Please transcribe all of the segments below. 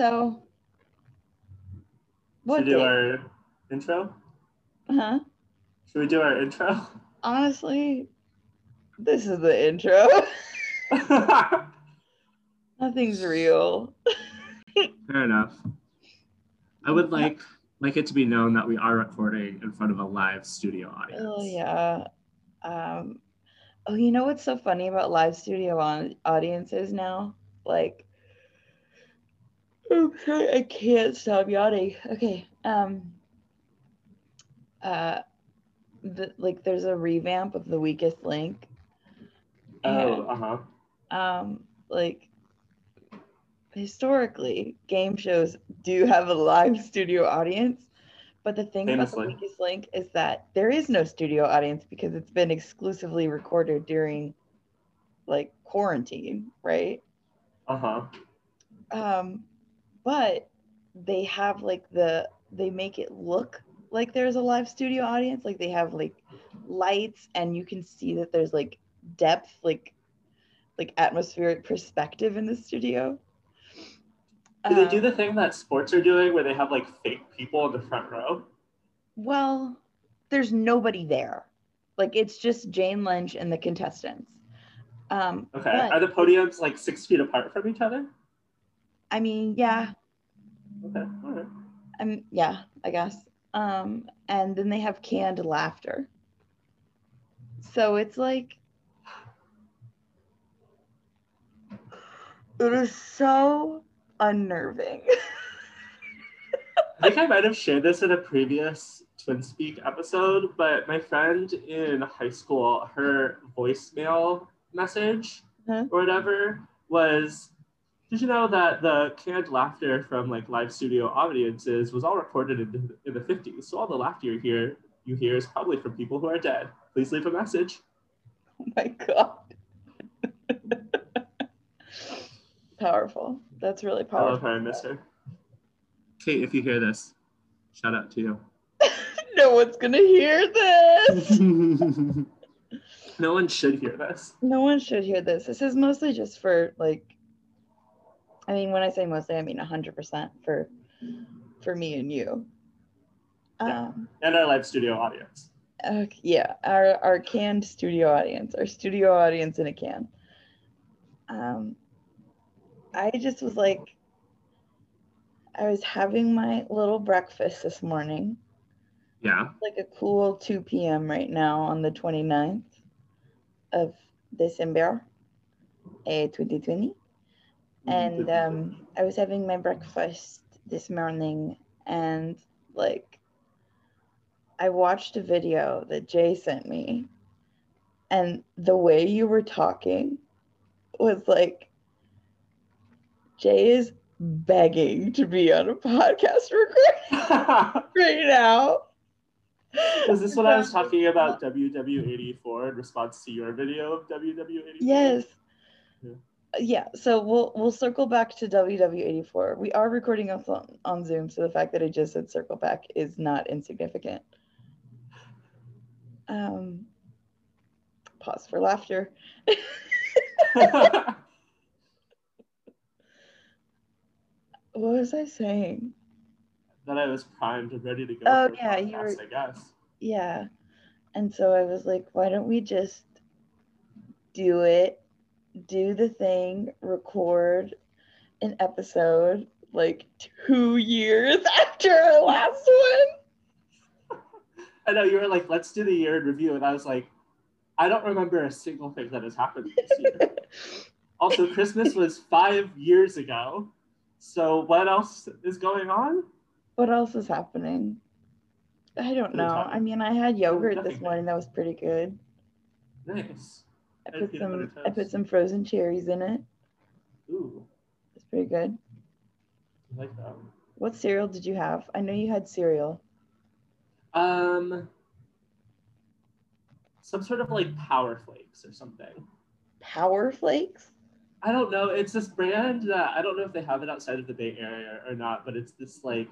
So, what Should we do our intro? huh? Should we do our intro? Honestly, this is the intro. Nothing's real. Fair enough. I would like like it to be known that we are recording in front of a live studio audience. Oh yeah. Um, oh, you know what's so funny about live studio on audiences now? Like, I'm sorry, I can't stop yawning. Okay. Um. Uh, the, like there's a revamp of the weakest link. Oh, uh-huh. um like historically game shows do have a live studio audience but the thing about the weakest link is that there is no studio audience because it's been exclusively recorded during like quarantine right Uh-huh. um but they have like the they make it look like there's a live studio audience like they have like lights and you can see that there's like depth like like atmospheric perspective in the studio Do they do Um, the thing that sports are doing where they have like fake people in the front row? well there's nobody there like it's just jane lynch and the contestants um Okay. but, Are the podiums like six feet apart from each other? i mean yeah Okay. All right. Um, yeah, I guess. Um, and then they have canned laughter. So it's like it is so unnerving. I think I might have shared this in a previous Twin Speak episode, but my friend in high school, her voicemail message Huh? or whatever was did you know that the canned laughter from like live studio audiences was all recorded in the, in the 50s? So all the laughter you hear you hear is probably from people who are dead. Please leave a message. oh my god. powerful. That's really I love powerful. her, I miss her. Kate, if you hear this, shout out to you. no one's gonna hear this. no one should hear this. No one should hear this. This is mostly just for like I mean when I say mostly I mean 100% for for me and you. Yeah. Um And our live studio audience. okay, yeah, our our canned studio audience, our studio audience in a can. Um I just was like I was having my little breakfast this morning Yeah. like a cool 2 p.m. right now on the 29th of December, eh, 2020. And um, I was having my breakfast this morning, and like, I watched a video that Jay sent me, and the way you were talking was like, Jay is begging to be on a podcast recording right now. Is this what I was talking about WW84 in response to your video of WW84? Yes. Yeah. So we'll we'll circle back to WW84. We are recording on on Zoom, so the fact that I just said circle back is not insignificant. Um, pause for laughter. What was I saying? that I was primed and ready to go. Oh, yeah, you were- I guess. Yeah. And so I was like, why don't we just do it, do the thing, record an episode like two years after our last one? I know you were like, let's do the year in review. And I was like, I don't remember a single thing that has happened this year. also, Christmas was five years ago. So what else is going on? What else is happening? I don't know. I mean, I had yogurt this morning. That was pretty good. Nice. I put some I put some frozen cherries in it. Ooh, It's pretty good. I like that. What cereal did you have? I know you had cereal. Um, some sort of like Power Flakes or something. Power Flakes? I don't know. It's this brand that I don't know if they have it outside of the Bay Area or not, but it's this like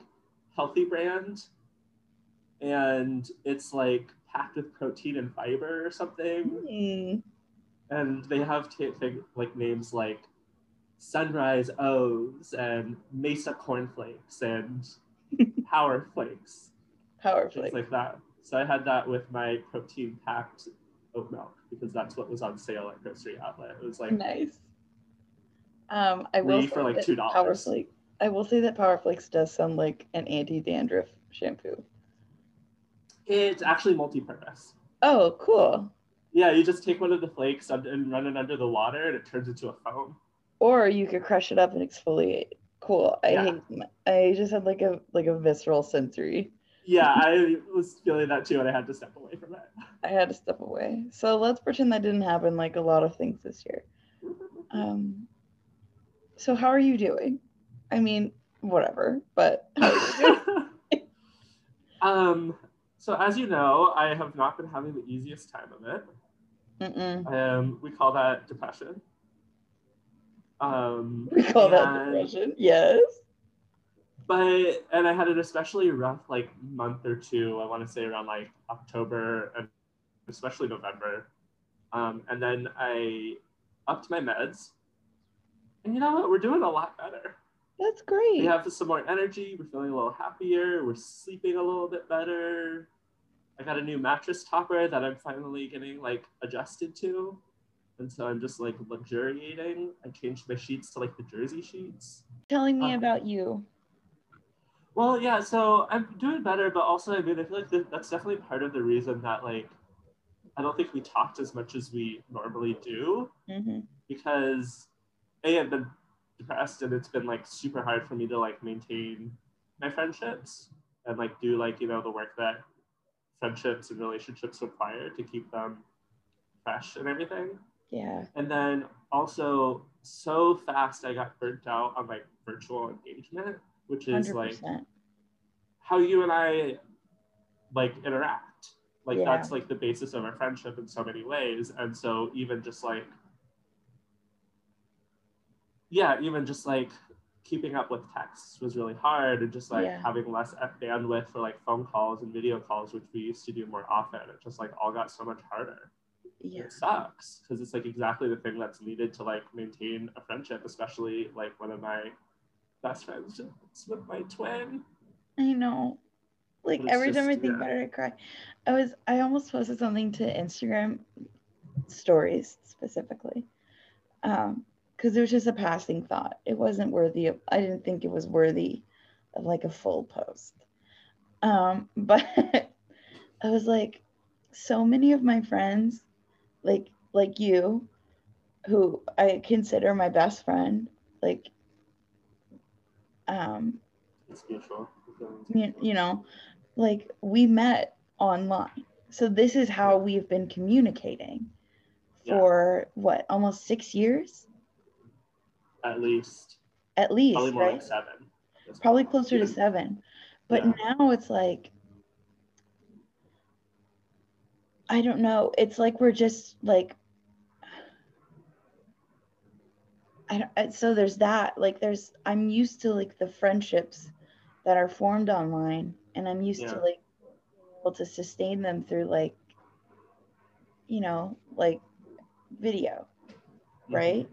healthy brand. And it's like packed with protein and fiber or something. Hmm. And they have like names like sunrise O's and Mesa cornflakes and Power Flakes, Power things Flake. like that. So I had that with my protein packed oat milk because that's what was on sale at grocery outlet. It was like nice. Um, I will for say like that $2. Power Flake. I will say that Power Flakes does sound like an anti-dandruff shampoo. it's actually multi-purpose. Oh, cool. Yeah, you just take one of the flakes and, run it under the water, and it turns into a foam. Or you could crush it up and exfoliate. Cool. I Yeah. hate. I just had like a like a visceral sensory. Yeah, I was feeling that too, and I had to step away from it. I had to step away. So let's pretend that didn't happen like a lot of things this year. Um. So how are you doing? I mean, whatever. But how are you doing? um, so as you know, I have not been having the easiest time of it. Um, we call that depression. Um, We call that depression. Yes. but and I had an especially rough like month or two. I want to say around like October and especially November. Um, and then I upped my meds, and you know what? We're doing a lot better. That's great. We have some more energy. We're feeling a little happier. We're sleeping a little bit better. I got a new mattress topper that I'm finally getting like adjusted to. And so I'm just like luxuriating. I changed my sheets to like the jersey sheets. Telling me Uh, about you. Well, yeah, so I'm doing better, but also, I mean, I feel like th- that's definitely part of the reason that, like, I don't think we talked as much as we normally do hmm because A, I've been depressed and it's been, like, super hard for me to, like, maintain my friendships and, like, do, like, you know, the work that friendships and relationships require to keep them fresh and everything. Yeah. And then also, so fast I got burnt out on, like, virtual engagement, which is, Hundred like, how you and I like interact. Like Yeah. that's like the basis of our friendship in so many ways. And so even just like yeah, even just like keeping up with texts was really hard and just like Yeah. having less bandwidth for like phone calls and video calls, which we used to do more often. It just like all got so much harder. Yeah. It sucks because it's like exactly the thing that's needed to like maintain a friendship, especially like one of my best friends just with my twin. I know. Like every time I think yeah. about it, I cry. I was I almost posted something to Instagram stories specifically. Um, because it was just a passing thought. It wasn't worthy of I didn't think it was worthy of like a full post. Um, but I was like, so many of my friends, like like you, who I consider my best friend, like um It's beautiful. you, you know like we met online so this is how we've been communicating Yeah. for what almost six years At least. at least Probably more right like seven. probably closer to seven but Yeah. now it's like i don't know it's like we're just like I don't, uh, so there's that like there's i'm used to like the friendships that are formed online and i'm used Yeah. to like able to sustain them through like you know like video Mhm. right?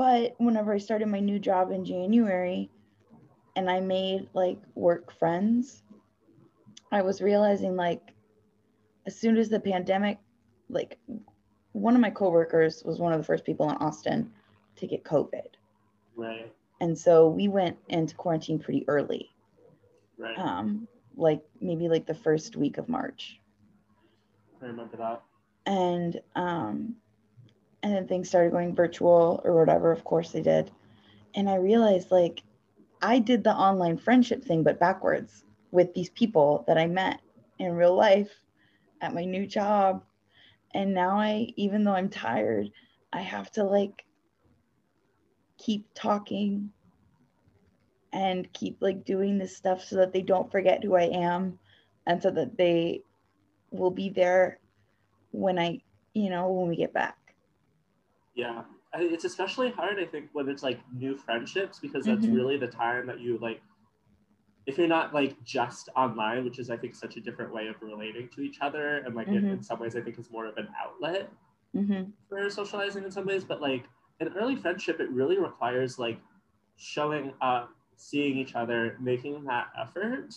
But whenever I started my new job in January and I made like work friends, I was realizing like as soon as the pandemic, like one of my coworkers was one of the first people in Austin to get COVID. Right. And so we went into quarantine pretty early, Right. um, like maybe like the first week of March. I remember that. and um and then things started going virtual or whatever of course they did and i realized like i did the online friendship thing but backwards with these people that i met in real life at my new job and now i even though i'm tired i have to like keep talking and keep like doing this stuff so that they don't forget who i am and so that they will be there when I, you know, when we get back. Yeah. It's especially hard, I think, when it's like new friendships because that's Mhm. really the time that you like. If you're not like just online, which is I think such a different way of relating to each other, and like in, Mhm. in some ways I think is more of an outlet Mm-hmm. for socializing in some ways, but like an early friendship, it really requires like showing up, seeing each other, making that effort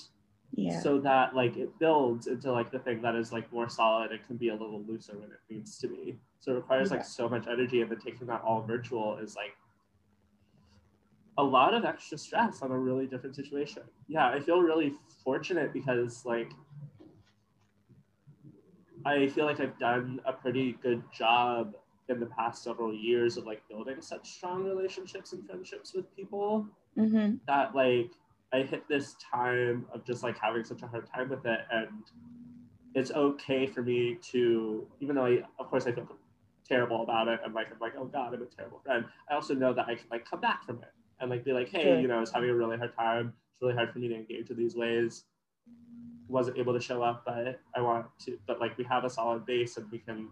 Yeah. so that like it builds into like the thing that is like more solid and can be a little looser when it needs to be. So it requires Yeah. like so much energy and then taking that all virtual is like a lot of extra stress on a really different situation. Yeah, I feel really fortunate because like I feel like I've done a pretty good job in the past several years of like building such strong relationships and friendships with people mm-hmm. that like I hit this time of just like having such a hard time with it and it's okay for me to even though I of course I feel terrible about it and like I'm like oh god I'm a terrible friend I also know that I can like come back from it and like be like hey you know I was having a really hard time. It's really hard for me to engage in these ways. Wasn't able to show up but I want to but like we have a solid base and we can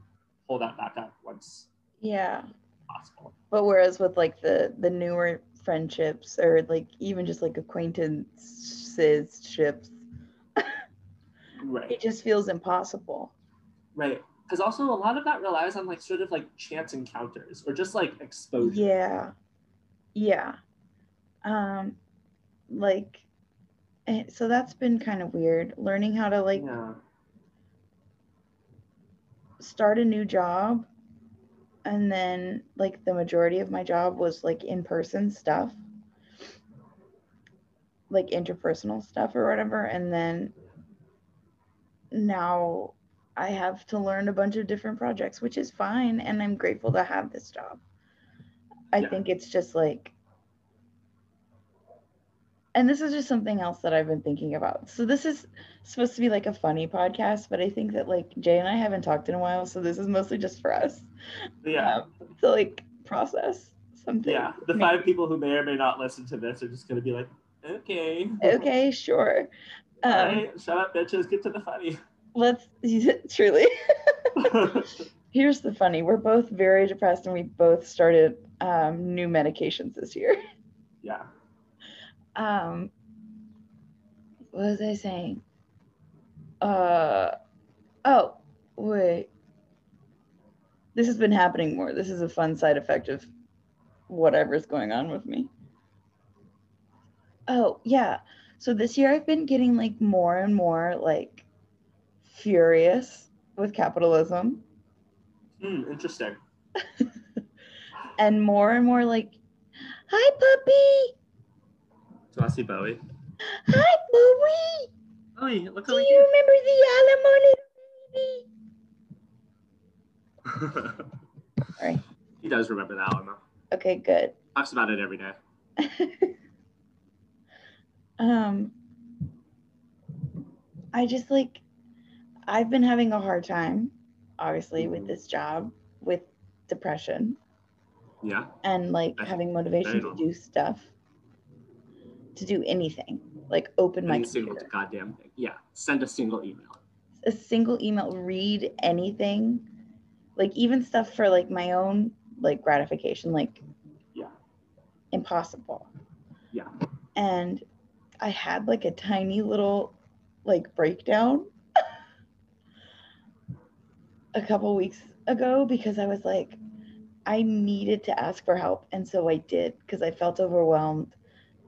pull that back up once Yeah. possible. But whereas with like the the newer friendships or like even just like acquaintances ships, right it just feels impossible. Right. Because also a lot of that relies on like sort of like chance encounters or just like exposure. Yeah. Yeah. Um like eh, so that's been kind of weird learning how to like Yeah. start a new job and then like the majority of my job was like in person stuff. Like interpersonal stuff or whatever. And then now i have to learn a bunch of different projects which is fine. And i'm grateful to have this job. I Yeah. think it's just like and this is just something else that i've been thinking about so this is supposed to be like a funny podcast but i think that like jay and i haven't talked in a while so this is mostly just for us Yeah. um, to like process something yeah. The Maybe- five people who may or may not listen to this are just gonna be like, okay. okay sure um, All right, shut up, bitches. Get to the funny. let's truly here's the funny we're both very depressed and we both started um, new medications this year yeah. Um what was i saying? Uh oh wait. This has been happening more. This is a fun side effect of whatever's going on with me. Oh yeah. So this year i've been getting like more and more like furious with capitalism. Hmm, interesting. and more and more like hi puppy Do I see Bowie? hi bowie Bowie, look do you remember the alamo baby Sorry. he does remember that one. Okay, good. Talks about it every day. um, I just like, I've been having a hard time, obviously, with this job, with depression, Yeah. and like having motivation to do stuff, to do anything, like open my single goddamn thing. Yeah. Send a single email. a single email, read anything, like even stuff for like my own like gratification, like Yeah. impossible. Yeah. And I had like a tiny little like breakdown a couple weeks ago because I was like, I needed to ask for help. And so I did because I felt overwhelmed.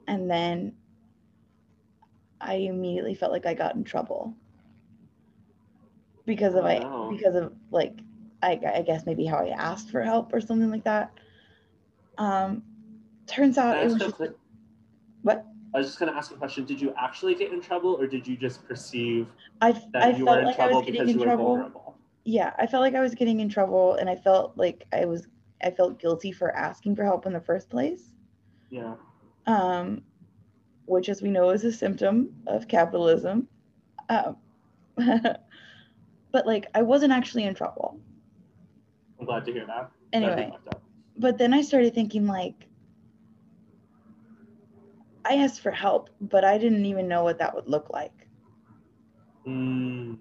And then I immediately felt like I got in trouble because of I because of like I, I guess maybe how I asked for help or something like that. Um, turns out it was just what I was just gonna ask a question. Did you actually get in trouble or did you just perceive I that I you felt were in like I trouble was getting because in you were trouble. vulnerable? Yeah, I felt like I was getting in trouble, and I felt like I was I felt guilty for asking for help in the first place. Yeah. Um, which, as we know, is a symptom of capitalism. Um, but like, I wasn't actually in trouble. I'm glad to hear that. Anyway, but then I started thinking like I asked for help, but I didn't even know what that would look like Mm,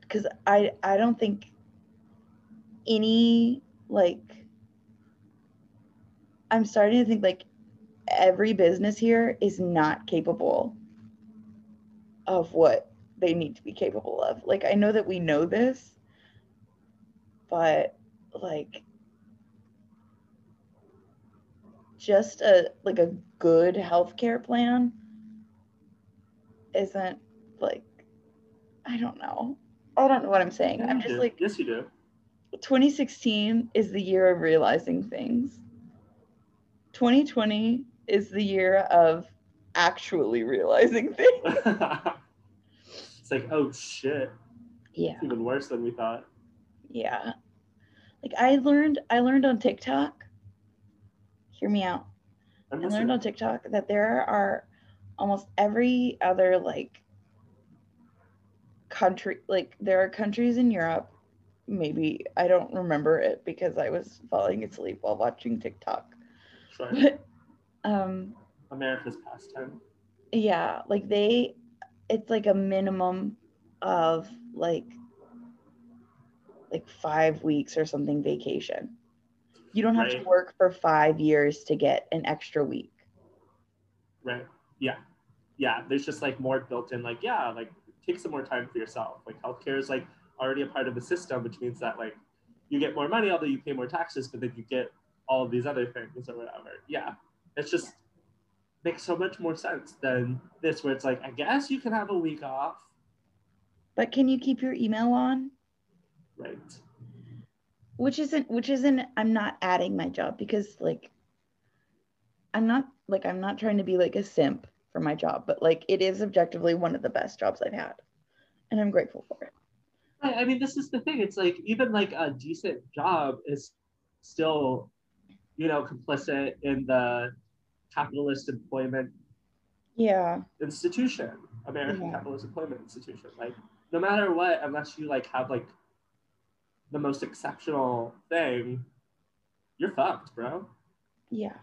because I I don't think any like I'm starting to think like every business here is not capable of what they need to be capable of. Like I know that we know this, but like just a like a good healthcare plan isn't like I don't know. I don't know what I'm saying. Yeah, I'm just do. like yes, you do. 2016 is the year of realizing things. 2020 is the year of actually realizing things. it's like, oh shit, Yeah. it's even worse than we thought. Yeah. Like I learned I learned on TikTok. Hear me out. I learned on TikTok that there are almost every other like country like there are countries in Europe maybe I don't remember it because I was falling asleep while watching TikTok but um America's pastime. yeah like they it's like a minimum of like like 5 weeks or something vacation you don't have to work for 5 years to get an extra week Right. Yeah. Yeah. There's just like more built in, like, yeah, like take some more time for yourself. Like healthcare is like already a part of the system, which means that like you get more money, although you pay more taxes, but then you get all of these other things or whatever. Yeah. It's just makes so much more sense than this where it's like, I guess you can have a week off. but can you keep your email on Right. which isn't which isn't i'm not adding my job because like i'm not like i'm not trying to be like a simp for my job but like it is objectively one of the best jobs i've had and i'm grateful for it. I mean, this is the thing. It's like even like a decent job is still, you know, complicit in the capitalist employment yeah institution, American Yeah. capitalist employment institution. Like, no matter what, unless you like have like the most exceptional thing, you're fucked, bro. yeah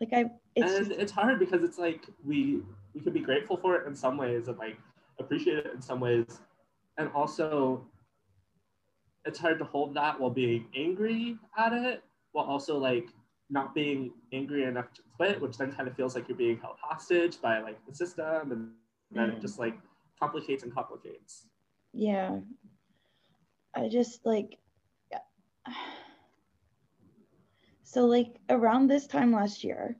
like i it's and just, it's hard because it's like we we can be grateful for it in some ways and like appreciate it in some ways, and also it's hard to hold that while being angry at it, while also like not being angry enough to quit, which then kind of feels like you're being held hostage by like the system, and then it Mhm. just like complicates and complicates. yeah i just like so like around this time last year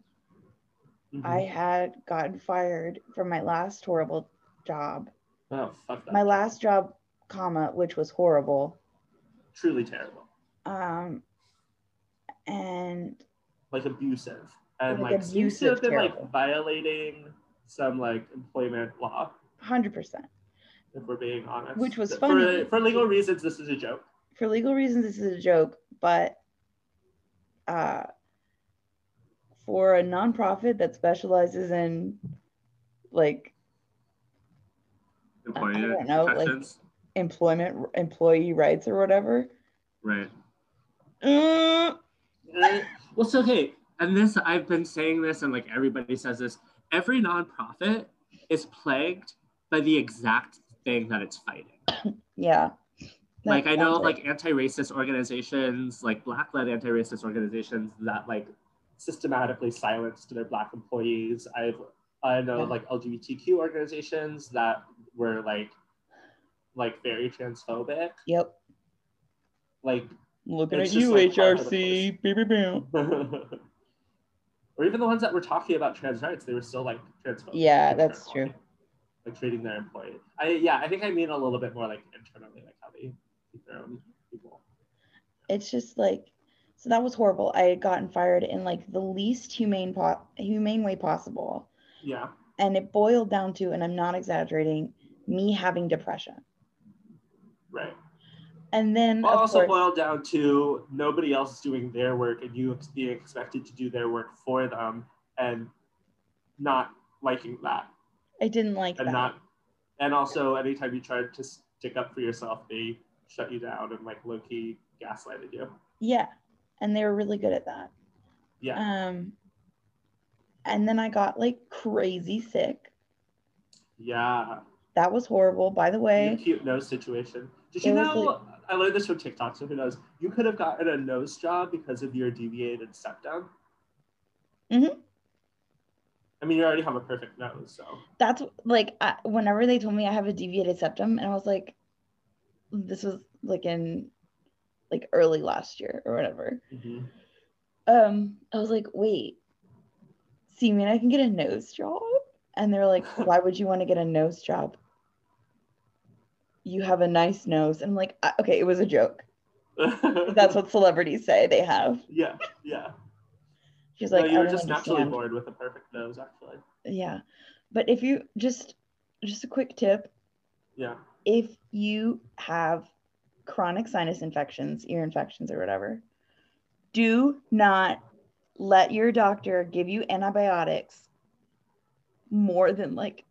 Mhm. i had gotten fired from my last horrible job oh fuck that. my last job comma which was horrible truly terrible, um and like abusive, and Like like, seems to have abusive, and like violating some like employment law. 100% if we're being honest. Which was for, funny. For legal reasons, this is a joke. for legal reasons this is a joke but uh for a nonprofit that specializes in like Employee don't know, like- employment employee rights or whatever right. uh, Uh, well, so okay, and this I've been saying this, and like everybody says this. Every nonprofit is plagued by the exact thing that it's fighting. yeah like I know like anti-racist organizations, like black-led anti-racist organizations that like systematically silenced their black employees. I've I know Yeah. like LGBTQ organizations that were like like very transphobic. yep Like looking at you like, all over the hrc beep, beep, beep. or even the ones that were talking about trans rights, they were still like transphobic. Yeah, that's true. Like treating their employee. I yeah, I think I mean a little bit more like internally, like how they treat their own people. it's just like so that was horrible i had gotten fired in like the least humane po- humane way possible Yeah. and it boiled down to and i'm not exaggerating me having depression Right. And then Well, also course, boiled down to nobody else is doing their work and you being expected to do their work for them and not liking that. I didn't like and that. not and also anytime you tried to stick up for yourself they shut you down and like low-key gaslighted you. Yeah. And they were really good at that. Yeah. Um and then i got like crazy sick. Yeah. That was horrible by the way. Acute nose situation. Did you It know i learned this from tiktok so who knows you could have gotten a nose job because of your deviated septum Mhm. i mean you already have a perfect nose so that's like I, whenever they told me i have a deviated septum and i was like this was like in like early last year or whatever Mhm. um, I was like, wait, so you mean I can get a nose job? And they're like, why would you want to get a nose job? You have a nice nose. And I'm like, "Uh, okay, it was a joke. That's what celebrities say they have. Yeah, yeah. She's No, like, you I were don't just naturally understand. born with a perfect nose, actually. Yeah. But if you just just a quick tip, Yeah. if you have chronic sinus infections, ear infections or whatever, do not let your doctor give you antibiotics more than like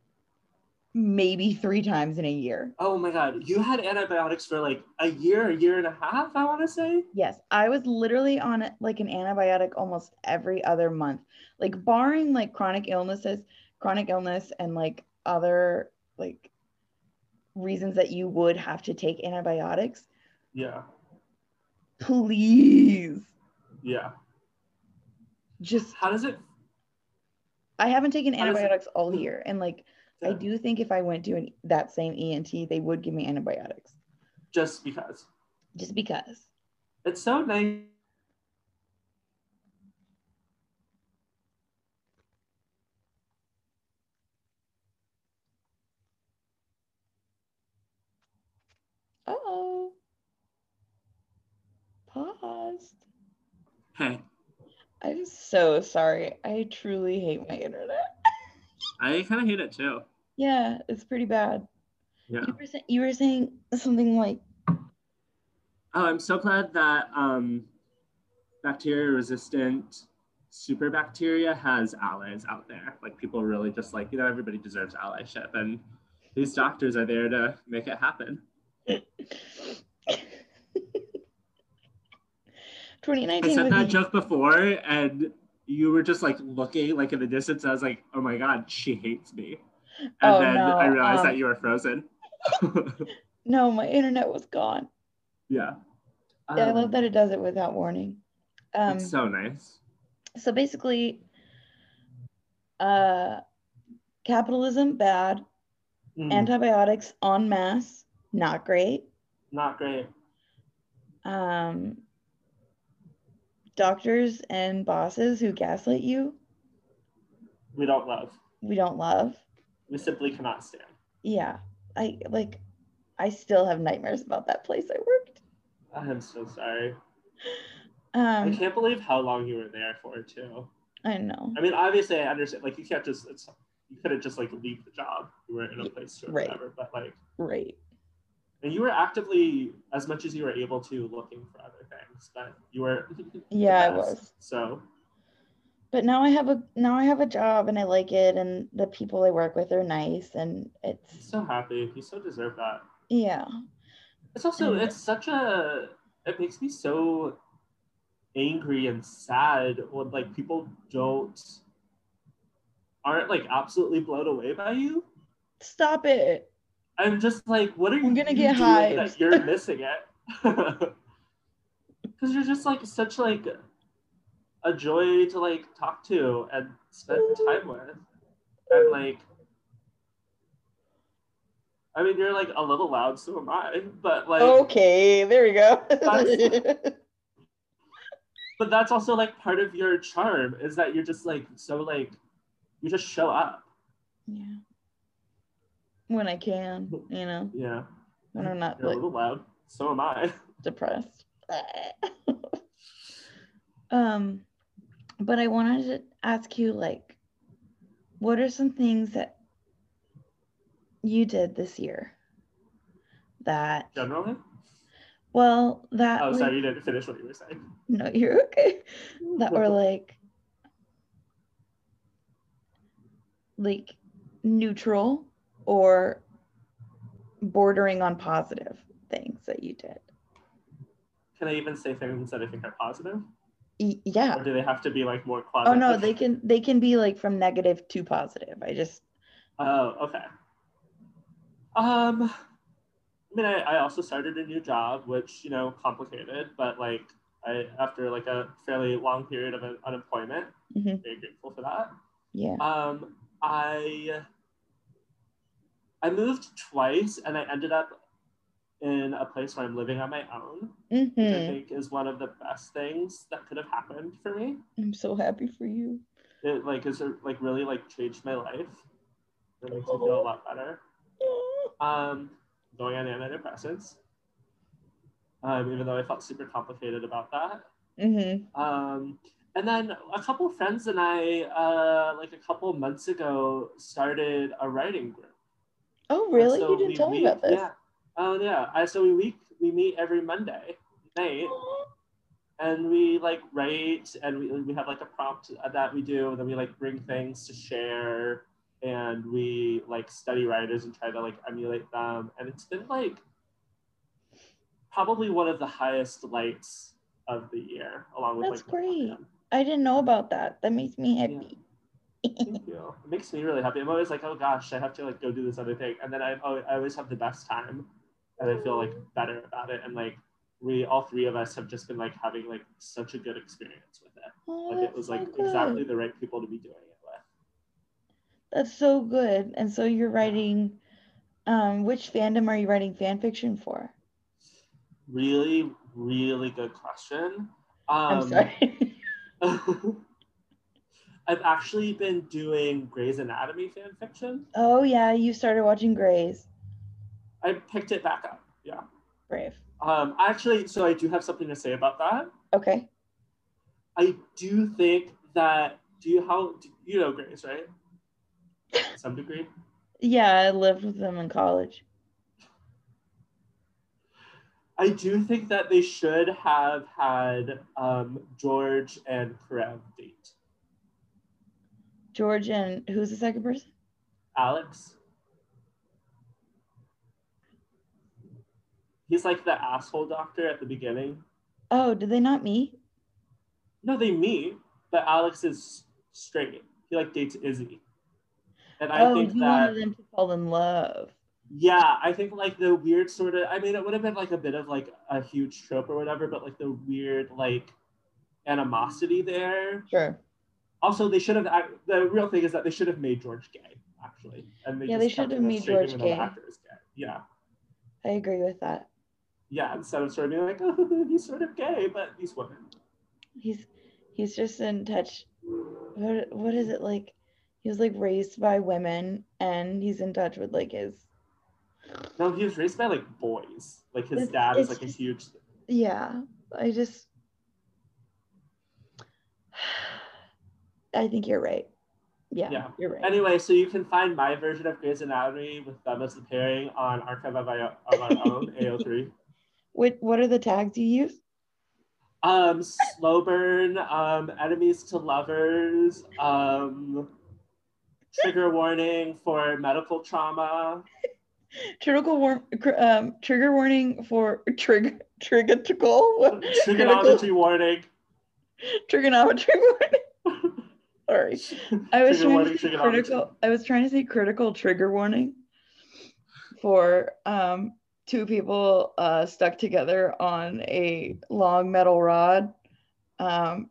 maybe 3 times in a year. Oh my god, you had antibiotics for like a year, a year and a half, I want to say. Yes, I was literally on like an antibiotic almost every other month. Like barring like chronic illnesses, chronic illness and like other like reasons that you would have to take antibiotics, Yeah, please yeah. just How does it? I haven't taken does it- antibiotics all year and like I do think if I went to an, that same ENT, they would give me antibiotics Just because just because. it's so nice. Oh. Paused. Hey, I'm so sorry. I truly hate my internet. I kind of hate it too. Yeah, it's pretty bad. Yeah. You were, say- you were saying something like, Oh, I'm so glad that um, bacteria resistant super bacteria has allies out there. Like people really just like, you know, everybody deserves allyship. And these doctors are there to make it happen. 2019 I said that a- joke before and you were just like looking like in the distance. I was like, oh my God, she hates me. And Oh, then no, I realized um, that you were frozen. No, my internet was gone. yeah. Yeah, I Um, love that it does it without warning. Um, it's so nice. so basically, uh, capitalism bad, Mm, antibiotics en masse not great. not great. Um, doctors and bosses who gaslight you, We don't love. we don't love. We simply cannot stand. Yeah, I like. I still have nightmares about that place I worked. I'm so sorry. I Um, can't believe how long you were there for too. I know. I mean, obviously, I understand. Like, you can't just it's you couldn't just like leave the job. You were in a place to or Right. whatever. But like, Right. and you were actively as much as you were able to looking for other. But you were. Yeah, I was. So But now I have a now I have a job and I like it and the people I work with are nice and I'm it's so happy. You so deserve that. yeah. It's also And- it's such a it makes me so angry and sad when like people don't aren't like absolutely blown away by you. Stop it. I'm just like, what are you I'm gonna get that you're missing it? Because you're just like such like a joy to like talk to and spend time with, and like. I mean, you're like a little loud, so am I. But like, okay, there we go. That's- but that's also like part of your charm is that you're just like so like you just show up. yeah. When I can, you know, Yeah, when I'm not you're a little loud. So am I. depressed. um, but I wanted to ask you like, what are some things that you did this year that Generally. well that Oh, like- sorry, you didn't finish what you were saying. no you're okay that were like like neutral or bordering on positive things that you did Can I even say things that I think are positive, yeah or do they have to be like more quasi? oh no they can they can be like from negative to positive i just Oh, okay. Um, I mean, I, I also started a new job, which you know, complicated, but like I after like a fairly long period of un- unemployment, Mhm. very grateful for that. yeah Um, I I moved twice, and I ended up in a place where I'm living on my own, which I hmm think is one of the best things that could have happened for me. I'm so happy for you. It like is like really like changed my life. It makes me feel a lot better. Um, going on antidepressants. Um, even though I felt super complicated about that. Mm-hmm. Um, and then a couple friends and I, uh, like a couple months ago, started a writing group. Oh, really? so you didn't tell me about this. Yeah. Oh yeah. I, so we week we meet every Monday night, and we like write, and we we have like a prompt that we do, and then we like bring things to share, and we like study writers and try to like emulate them, and it's been like probably one of the highest lights of the year, along with That's like great. Millennium. I didn't know about that. That makes me happy. Thank you. It makes me really happy. I'm always like, oh gosh, I have to like go do this other thing, and then I, oh, I always have the best time, and I feel like better about it. And like we, all three of us, have just been like having like such a good experience with it. Oh, Like it was so like good. exactly the right people to be doing it with. That's so good. And so you're writing, um, which fandom are you writing fan fiction for? Really, really good question. Um, I'm sorry. I've actually been doing Grey's Anatomy fan fiction. oh yeah, you started watching Grey's. I picked it back up. Yeah. Brave. Um, actually, so I do have something to say about that. Okay. I do think that do you how do you know Grace right? Some degree. Yeah, I lived with them in college. I do think that they should have had um, George and Karev date. George and who's the second person? Alex. He's like the asshole doctor at the beginning. Oh, did they not meet? No, they meet, but Alex is straight. He like dates Izzy. And I oh, think you that wanted them to fall in love. Yeah, I think like the weird sort of I mean it would have been like a bit of like a huge trope or whatever, but like the weird like animosity there. Sure. Also, they should have the real thing is that they should have made George gay, actually. And they Yeah, they should have made George even though the gay. gay. Yeah. I agree with that. Yeah, instead of sort of being like, oh, he's sort of gay, but he's women. He's he's just in touch. What what is it like? He was like raised by women and he's in touch with like his No, he was raised by like boys. Like his It's- dad is like just- a huge yeah. I just I think you're right. Yeah, Yeah. you're right. Anyway, so you can find my version of Grey's Anatomy with them as the pairing on Archive of Our, of our Own, AO3. What what are the tags you use? Um, slow burn, um, enemies to lovers, um, trigger warning for medical trauma. Trigger war- um, trigger warning for trigger triggertical what? Trigonometry warning. trigonometry warning. Sorry. I was Trigger trying to say critical. I was trying to say critical trigger warning for um two people uh stuck together on a long metal rod. Um,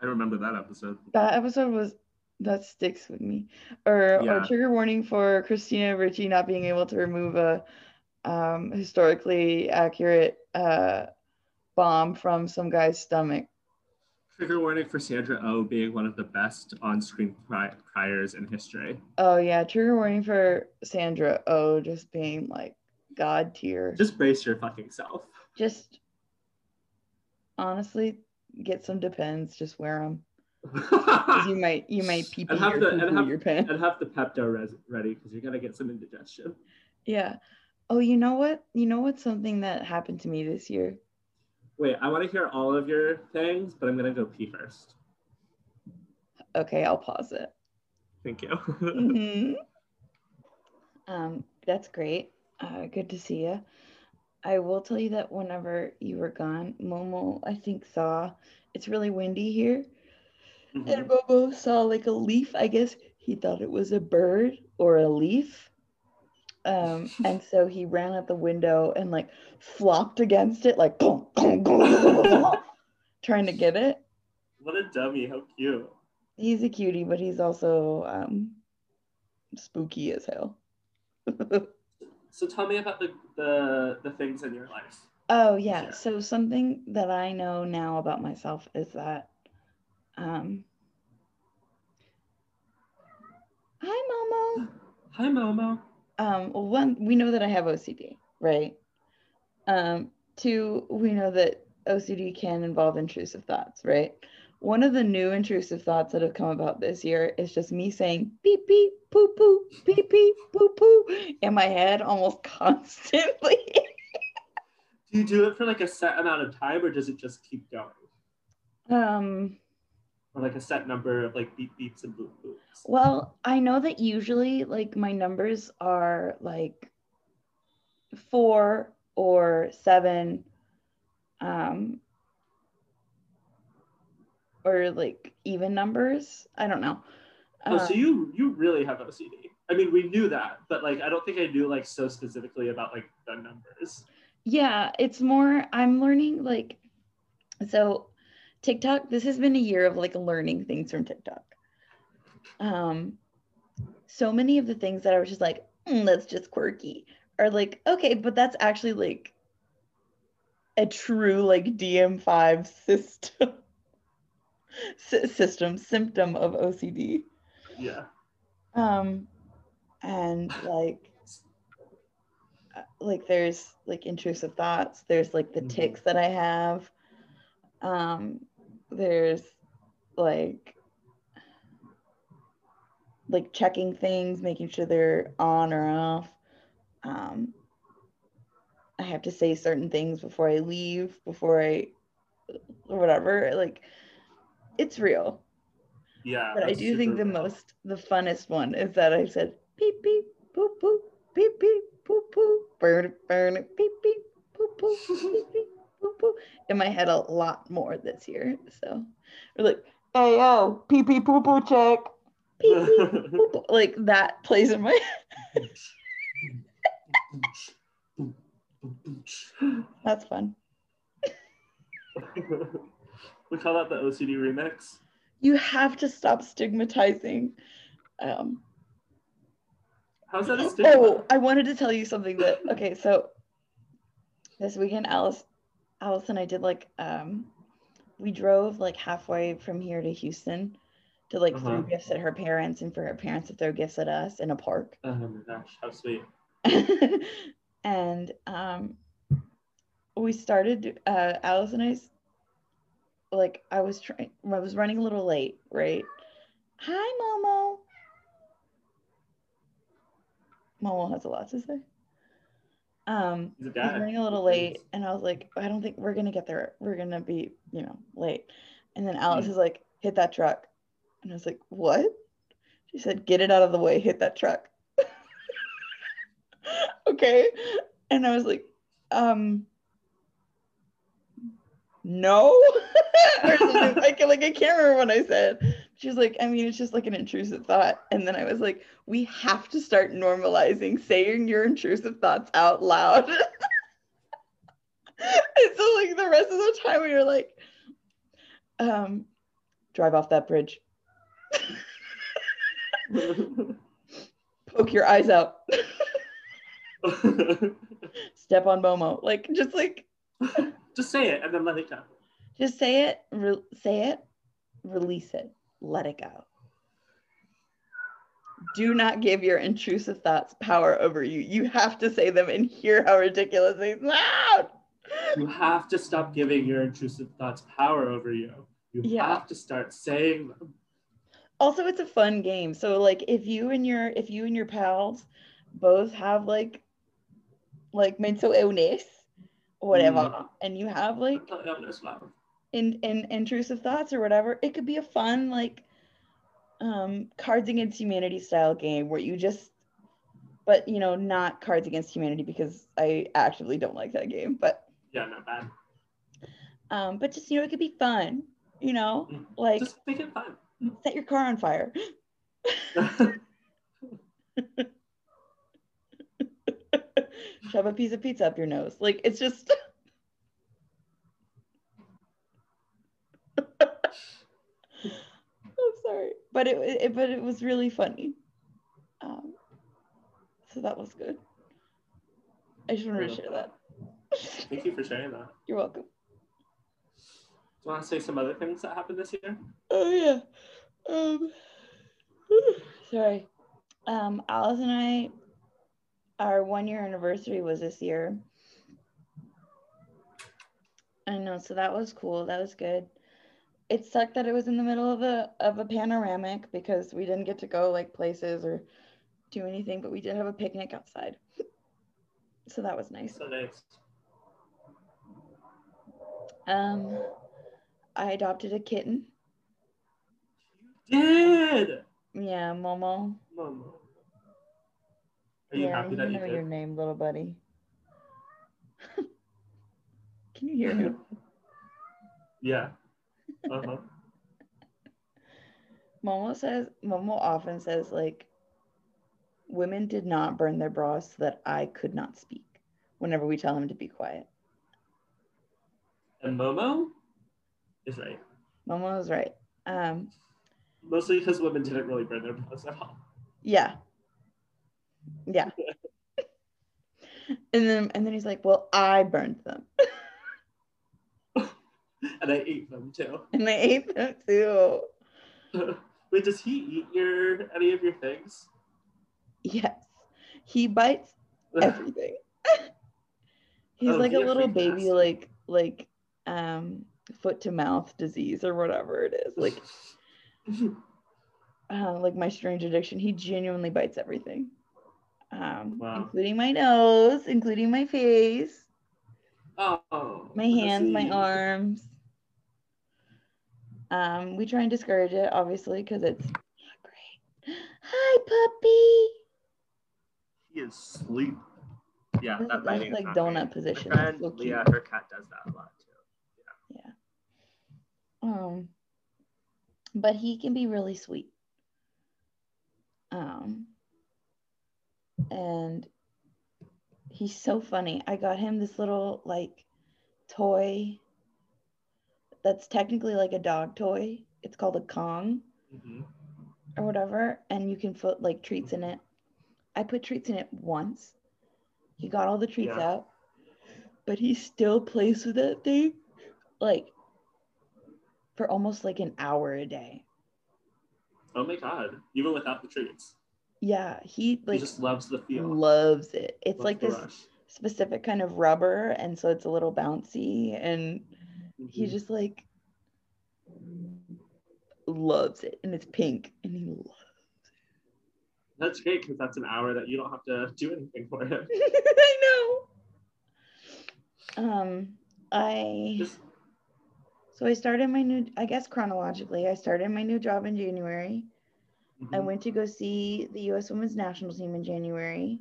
I remember that episode. that episode was that sticks with me. Or or trigger warning for Christina Ricci not being able to remove a um historically accurate uh bomb from some guy's stomach. Trigger warning for Sandra O oh being one of the best on-screen criers in history. Oh yeah, trigger warning for Sandra Oh just being like god tier. Just brace your fucking self. just honestly get some depends just wear them you might you might pee pee or the- and have- your and have the Pepto res- ready because you're gonna get some indigestion. yeah oh you know what you know what's something that happened to me this year Wait, I want to hear all of your things, but I'm gonna go pee first. okay i'll pause it Thank you. Mhm. um that's great uh good to see you i will tell you that whenever you were gone momo i think saw it's really windy here Mhm. And Bobo saw like a leaf. I guess he thought it was a bird or a leaf. Um, and so he ran out the window and like flopped against it, like trying to get it. What a dummy! How cute. He's a cutie, but he's also um, spooky as hell. So tell me about the the, the things in your life. Oh yeah. So something that I know now about myself is that um Hi Momo. Hi, Momo. Um one we know that I have OCD, right? Um two we know that OCD can involve intrusive thoughts, right? One of the new intrusive thoughts that have come about this year is just me saying beep beep poo poo beep beep poo poo in my head almost constantly. Do you do it for like a set amount of time, or does it just keep going, um or like a set number of like beep beeps and boop boops? Well, I know that usually like my numbers are like four or seven, um, or like even numbers. I don't know. Oh, so Um, you you really have OCD. I mean, we knew that, but like I don't think I knew like so specifically about like the numbers. yeah, it's more, I'm learning like, so TikTok, this has been a year of like learning things from TikTok. Um, so many of the things that I was just like, "Mm, that's just quirky, are like, okay, but that's actually like a true like DSM-5 system sy- system symptom of OCD. Yeah. Um, and like, uh, like there's like intrusive thoughts. There's like the Mhm. ticks that I have. Um, there's like like checking things, making sure they're on or off. Um, I have to say certain things before I leave, before I, or whatever. Like, it's real. Yeah. But I do think the real. most, the funnest one is that I said beep beep boop boop beep beep boop boop burn it burn it beep beep boop boop beep beep boop boop in my head a lot more this year. So we're like, hey yo, pee pee poo poo check. Beep beep boop boop. Like that plays in my head. That's fun. we call that the OCD remix. You have to stop stigmatizing. Um, How's that a stigma? oh, I wanted to tell you something that okay, so this weekend Alice Alice and I did like um we drove like halfway from here to Houston to like Uh-huh. throw gifts at her parents and for her parents to throw gifts at us in a park. Oh my gosh, how sweet. and um we started uh Alice and I's like I was trying I was running a little late, right? Hi Momo. Momo has a lot to say. Um I was running a little late and I was like, I don't think we're gonna get there. We're gonna be, you know, late. And then Alice Mm. is like, hit that truck. And I was like, what? She said, get it out of the way, hit that truck. okay. And I was like, um no something like, like I can't remember what I said. She was like, I mean, it's just like an intrusive thought. And then I was like, we have to start normalizing saying your intrusive thoughts out loud. and so like the rest of the time we were like, um, drive off that bridge, poke your eyes out, step on Momo. Like just like Just say it and then let it go. just say it, re- say it, release it, let it go. Do not give your intrusive thoughts power over you. You have to say them and hear how ridiculous they sound. You have to stop giving your intrusive thoughts power over you. You Yeah. have to start saying them. Also, it's a fun game. So like if you and your if you and your pals both have like like mental illness or whatever, Mhm. and you have like Mental illness, love. In, in intrusive thoughts or whatever, it could be a fun like um Cards Against Humanity style game where you just but you know, not Cards Against Humanity because I actively don't like that game, but Yeah, not bad. um but just you know, it could be fun, you know, Mm. like Just make it fun. set your car on fire. Shove a piece of pizza up your nose. Like it's just I'm sorry, but it, it but it was really funny. Um, so that was good. I just wanted to share that. Thank you for sharing that. You're welcome. Do you want to say some other things that happened this year? Oh yeah. Um sorry. Um Alice and I our one year anniversary was this year. I know, so that was cool. That was good. It sucked that it was in the middle of a of a panoramic because we didn't get to go like places or do anything, but we did have a picnic outside. So that was nice. So nice. Um I adopted a kitten. You did. Yeah, Momo. Mom. Are you yeah, happy that you know did? your name, little buddy. Can you hear him? Yeah. Uh huh. Momo says Momo often says like women did not burn their bras so that I could not speak whenever we tell him to be quiet. and Momo is right. Momo is right. Um Mostly because women didn't really burn their bras at all. yeah. Yeah. and then and then he's like, Well, I burned them. And I ate them too. and I ate them too. Wait, does he eat your any of your things? Yes. He bites everything. He's Oh, like a little baby, like like um foot to mouth disease or whatever it is. Like uh, like my strange addiction. He genuinely bites everything. Um, Wow. including my nose, including my face, oh, my hands, my arms. Um, we try and discourage it, obviously, because it's not great. Hi, puppy. He is sleep. Yeah, that that's biting is like donut position. Friend so. Leah, her cat does that a lot too. Yeah. yeah. Um, but he can be really sweet. Um, and he's so funny. I got him this little like toy that's technically like a dog toy. It's called a Kong hmm or whatever, and you can put like treats in it. I put treats in it once. He got all the treats Yeah. out, but he still plays with that thing like for almost like an hour a day. Oh my god! Even without the treats, Yeah, he like he just loves the feel. loves it. It's Loves like this rush. specific kind of rubber, and so it's a little bouncy, and he Mhm. just like loves it, and it's pink, and he loves. That's great because that's an hour that you don't have to do anything for him. I know. Um, I Just so I started my new. I guess chronologically, I started my new job in January. I mhm. went to go see the U.S. Women's National Team in January.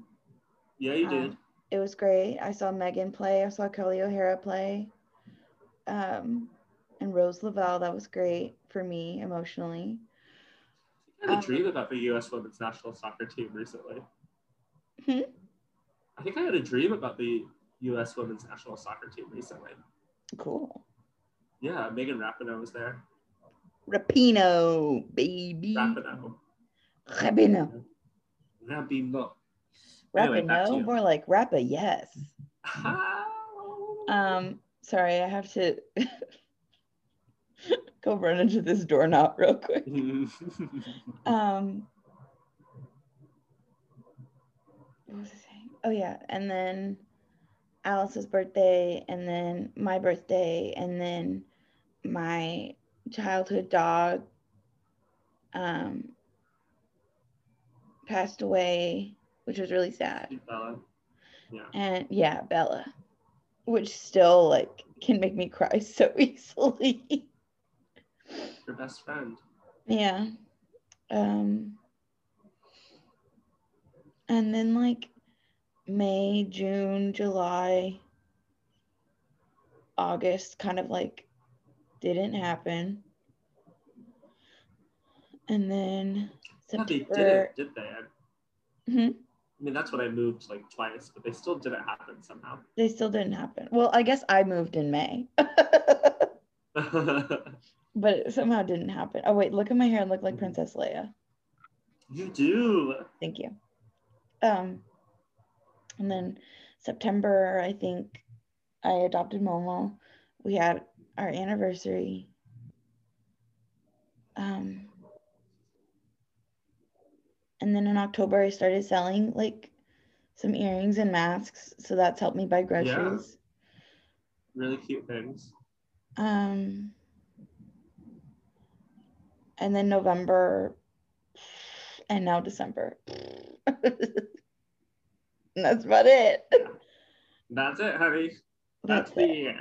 Yeah, you um, did. It was great. I saw Megan play. I saw Kelly O'Hara play. Um, and Rose Lavelle. That was great for me emotionally. I had a um, dream about the U.S. Women's National Soccer Team recently. Hmm? I think I had a dream about the U.S. Women's National Soccer Team recently. Cool. Yeah, Megan Rapinoe was there. Rapino, baby. Rapinoe. Rapino. Rapinoe. Anyway, Rapino. you. More like Rappa, yes. Um, sorry, I have to go run into this doorknob real quick. Um, what was I saying? Oh yeah, and then Alice's birthday, and then my birthday, and then my childhood dog um, passed away, which was really sad. Bella. Yeah. And yeah, Bella, which still like can make me cry so easily. Your best friend. Yeah. Um and then like May, June, July, August kind of like didn't happen. And then Yeah, they September didn't, did they? I, Mhm. I mean, that's what I moved like twice, but they still didn't happen somehow. they still didn't happen. Well, I guess I moved in May. but it somehow didn't happen. Oh wait, look at my hair, I look like. Princess Leia. you do. Thank you. Um, and then September, I think I adopted Momo. We had our anniversary. Um, and then in October, I started selling like some earrings and masks. So that's helped me buy groceries. Yeah. Really cute things. Um, and then November, and now December. And that's about it. That's it, honey. That's, That's the it. year.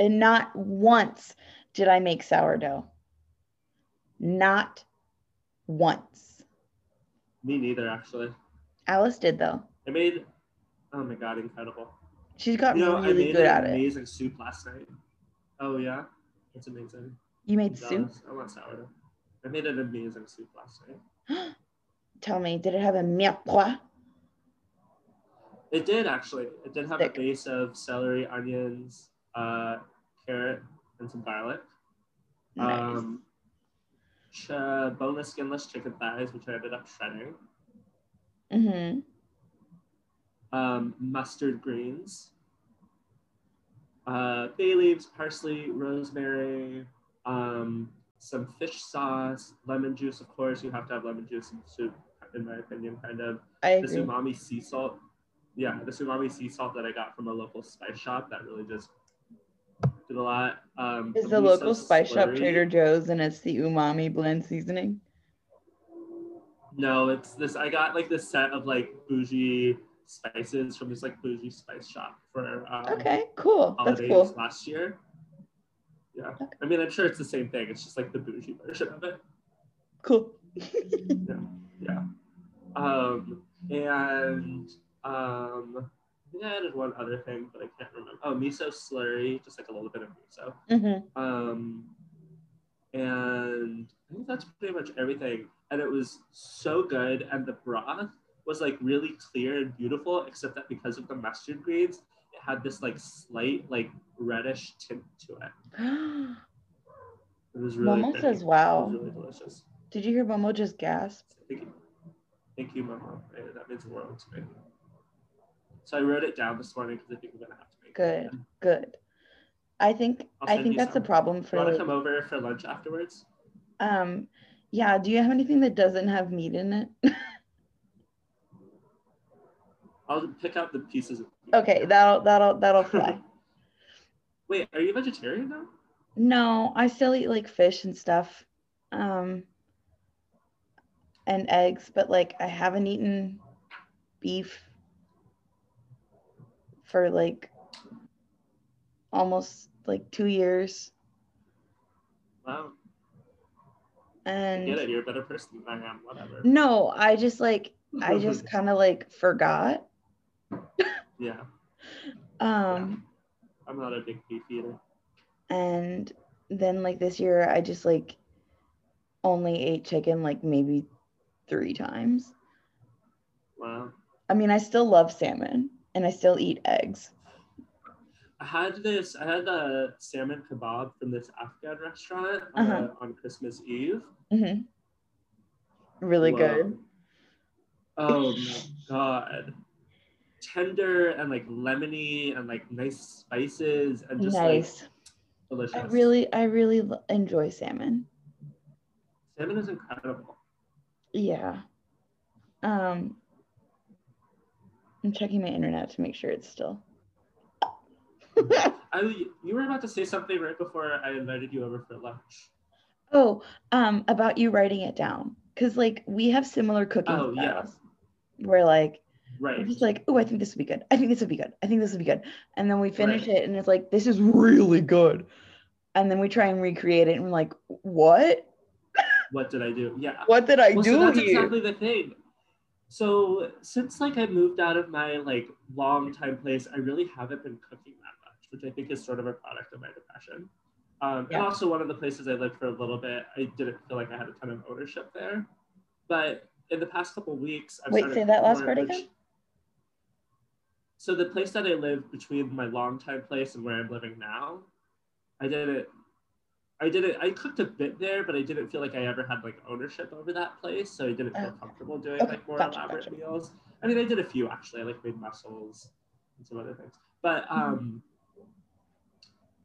And not once did I make sourdough. Not once. Me neither, actually. Alice did though. I made, oh my god, incredible. She's got You know, really made good an at it. amazing soup last night. Oh yeah, it's amazing. You made soup. I want sourdough. I made an amazing soup last night. Tell me, did it have a mirepoix? It did actually. It did have Thick. a base of celery, onions, uh, carrot, and some garlic. Nice. Um, uh, boneless, skinless chicken thighs, which I ended up shredding. mm-hmm. Um, mustard greens. Uh, bay leaves, parsley, rosemary, um, some fish sauce, lemon juice. Of course, you have to have lemon juice in soup, in my opinion. Kind of I the agree. umami sea salt. Yeah, the umami sea salt that I got from a local spice shop that really just did a lot. Um, Is the local spice shop. Trader Joe's and it's the umami blend seasoning? No, it's this. I got like this set of like bougie spices from this like bougie spice shop for um, Okay, cool. That's cool. last year. Yeah, Okay. I mean, I'm sure it's the same thing. It's just like the bougie version of it. Cool. Yeah. Um, and um, I added one other thing, but I can't remember. Oh, miso slurry, just like a little bit of miso. hmm Um, and I think that's pretty much everything. And it was so good. And the broth was like really clear and beautiful, except that because of the mustard greens, it had this like slight like reddish tint to it. It was really Momo pretty. says, It wow. was really delicious. Did you hear Momo just gasp? Thank you. Thank you. Eh, That means the world to me. So I wrote it down this morning because I think we're gonna have to make Good. it. Good. I think I think that's the some. problem You for want to come over for lunch afterwards? um yeah, do you have anything that doesn't have meat in it? I'll pick out the pieces. Of okay, that'll that'll that'll fly. Wait, are you vegetarian now? No, I still eat like fish and stuff. Um and eggs, but like I haven't eaten beef for like almost like 2 years. Wow. And get it. You're a better person than I am. Whatever. no, I just like I just kind of like forgot. yeah. Um I'm not a big beef eater. and then like this year I just like only ate chicken like maybe 3 times. Wow. I mean, I still love salmon and I still eat eggs. I had this. I had a salmon kebab from this Afghan restaurant uh, Uh-huh. on Christmas Eve. hmm Really Whoa. good. Oh my god. Tender and like lemony and like nice spices and just nice. like delicious. I really, I really l- enjoy salmon. salmon is incredible. Yeah. Um, I'm checking my internet to make sure it's still. I, you were about to say something right before I invited you over for lunch. oh, um, about you writing it down. Cause like we have similar cooking Oh, yeah. styles. Where like we're Right. just like, oh, I think this would be good. I think this would be good. I think this would be good. And then we finish it and it's like, this is really good. And then we try and recreate it and we're like, what? What did I do? Yeah. What did I well, do so that's here? exactly the thing. So since like I moved out of my like long time place, I really haven't been cooking that much, which I think is sort of a product of my depression. Um, Yeah. And also one of the places I lived for a little bit, I didn't feel like I had a ton of ownership there. But in the past couple weeks, I've Wait, say that last part which- again? So the place that I lived between my longtime place and where I'm living now, I didn't. I didn't. I cooked a bit there, but I didn't feel like I ever had like ownership over that place, so I didn't feel Okay. comfortable doing Okay, like more gotcha, elaborate gotcha. meals. I mean, I did a few actually. I like made mussels. and some other things. But um,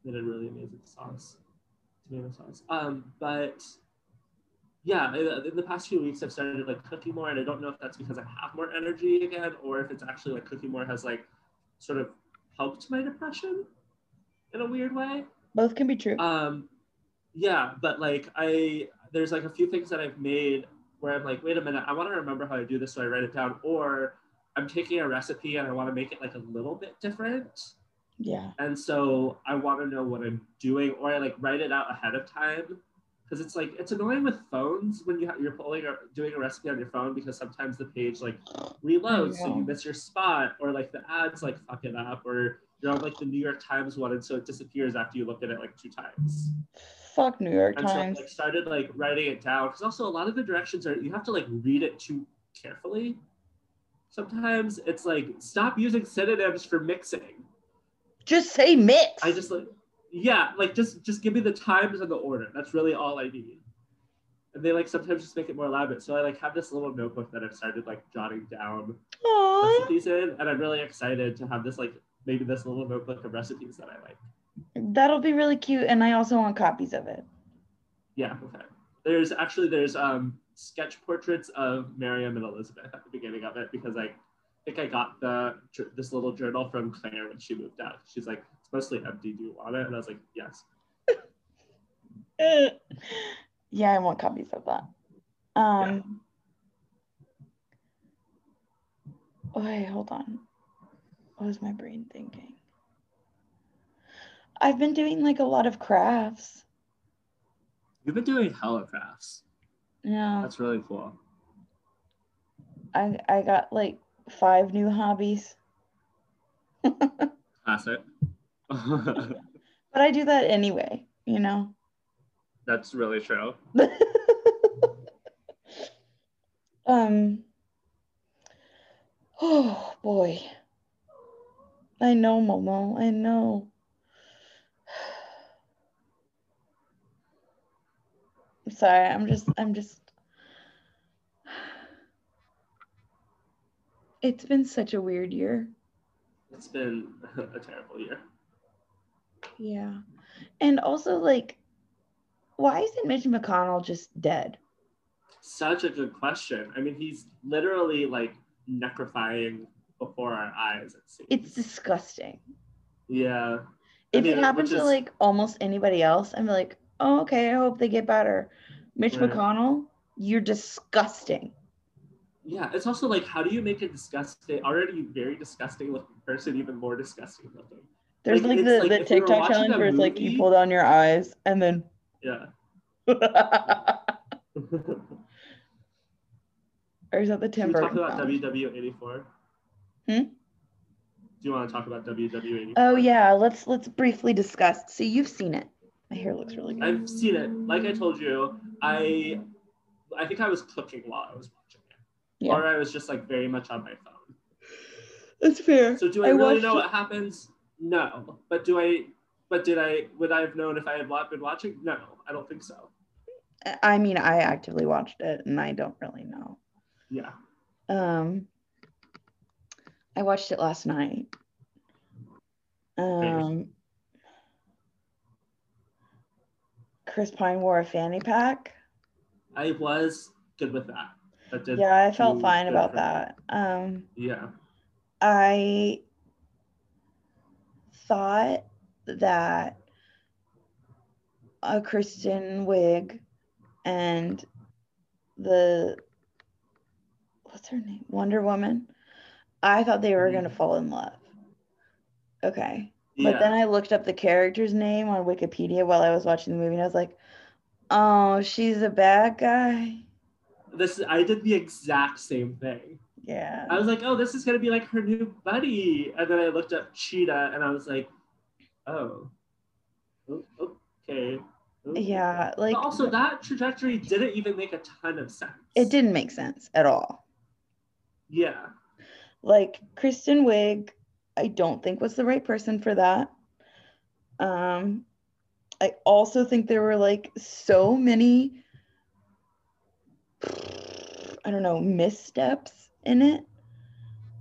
they did really amazing sauce, tomato sauce. Um, but yeah, in, in the past few weeks, I've started like cooking more, and I don't know if that's because I have more energy again, or if it's actually like cooking more has like sort of helped my depression in a weird way. Both can be true. Um, yeah, but like I, there's like a few things that I've made where I'm like, wait a minute, I want to remember how I do this, so I write it down, or I'm taking a recipe and I want to make it like a little bit different. yeah. And so I want to know what I'm doing, or I like write it out ahead of time. Because it's like it's annoying with phones when you ha- you're pulling or doing a recipe on your phone because sometimes the page like reloads, so you miss your spot, or like the ads like fuck it up, or you're on like the New York Times one, and so it disappears after you look at it like two times. Fuck New York And so I Times. like, started like writing it down because also a lot of the directions are you have to like read it too carefully. Sometimes it's like stop using synonyms for mixing. Just say mix. I just like yeah, like just just give me the times and the order. That's really all I need. And they like sometimes just make it more elaborate. So I like have this little notebook that I've started like jotting down Aww. recipes in, and I'm really excited to have this like maybe this little notebook of recipes that I like. That'll be really cute, and I also want copies of it. Yeah, okay. There's actually there's um sketch portraits of Miriam and Elizabeth at the beginning of it because I think I got the this little journal from Claire when she moved out. She's like, it's mostly empty. Do you want it? And I was like, yes. Yeah, I want copies of that. Um. Wait, hold on. What was my brain thinking? I've been doing like a lot of crafts. You've been doing hella crafts. Yeah, That's really cool. I I got like five new hobbies. Classic. But I do that anyway, you know. That's really true. um oh boy i know momo i know sorry i'm just i'm just it's been such a weird year It's been a terrible year. yeah and also like why isn't mitch mcconnell just dead Such a good question. I mean, he's literally like necrophying before our eyes. It seems. it's disgusting yeah. if mean, it happened to is- like almost anybody else, I'm like, oh, okay, I hope they get better. Mitch Right. McConnell, you're disgusting. Yeah, it's also like, how do you make a disgusting, already very disgusting looking person even more disgusting looking? There's Like, like, the, like the if we were TikTok challenge where it's like you pull down your eyes and then. Yeah. or is that the Tim we talk about challenge? WW84? Hmm? Do you want to talk about WW84? Oh yeah, let's let's briefly discuss. So you've seen it. My hair looks really good. I've seen it. Like I told you, I I think I was cooking while I was watching it. Yeah. Or I was just like very much on my phone. That's fair. So do I, I really know it- what happens? No. But do I but did I would I have known if I had been watching? No, I don't think so. I mean, I actively watched it and I don't really know. Yeah. Um, I watched it last night. Um, Chris Pine wore a fanny pack. I was good with that. That did Yeah, I felt fine about that. Um, Yeah. I thought that a Kristen Wiig and the what's her name? Wonder Woman. I thought they were Mhm. gonna fall in love. Okay. Yeah. But then I looked up the character's name on Wikipedia while I was watching the movie and I was like, oh, she's a bad guy. this I did the exact same thing. Yeah. I was like, oh, this is gonna be like her new buddy. And then I looked up Cheetah and I was like, oh, oh okay. Oh, okay. Yeah. Like but also that trajectory didn't even make a ton of sense. it didn't make sense at all. Yeah. like Kristen Wiig, I don't think was the right person for that. Um, I also think there were like so many, I don't know, missteps in it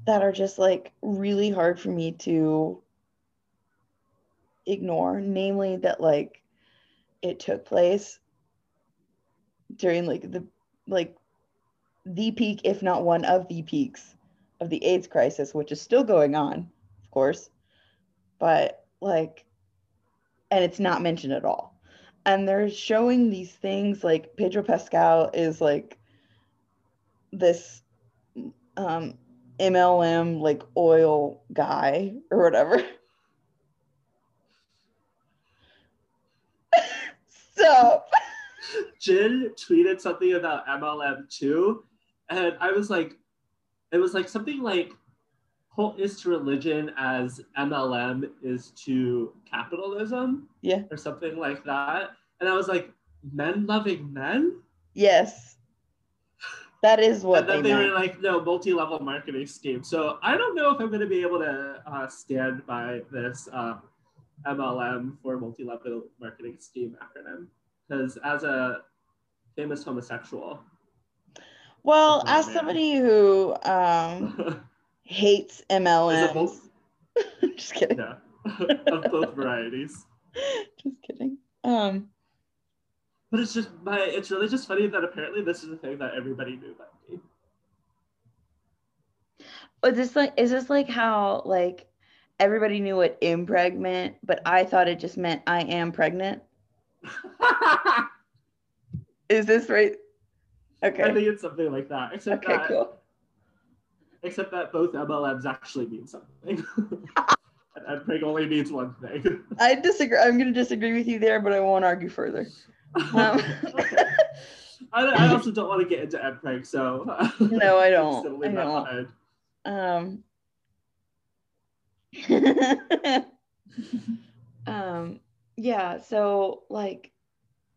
that are just like really hard for me to ignore, namely that like it took place during like the like the peak, if not one of the peaks of the AIDS crisis, which is still going on, of course, but like, and it's not mentioned at all. And they're showing these things like Pedro Pascal is like this um, MLM like oil guy or whatever. Stop. Jin tweeted something about MLM too, and I was like, it was like something like is to religion as MLM is to capitalism. Yeah. Or something like that. And I was like, men loving men? Yes. That is what and then they, they, were like, no, multi-level marketing scheme. So I don't know if I'm going to be able to uh, stand by this uh, MLM for multi-level marketing scheme acronym because as a famous homosexual, Well, as somebody who um, hates Is both? just kidding, yeah, of both varieties. just kidding. Um, But it's just my. It's really just funny that apparently this is a thing that everybody knew about me. but this like is this like how like everybody knew what impreg meant, but I thought it just meant I am pregnant. Is this right? Okay. I think it's something like that. Except Okay, that, cool. Except that both MLMs actually mean something. and, and only means one thing. I disagree. I'm going to disagree with you there, but I won't argue further. Um, I, I also don't want to get into MPreg, so No, I don't. just gonna leave I don't. um, um, yeah. So, like,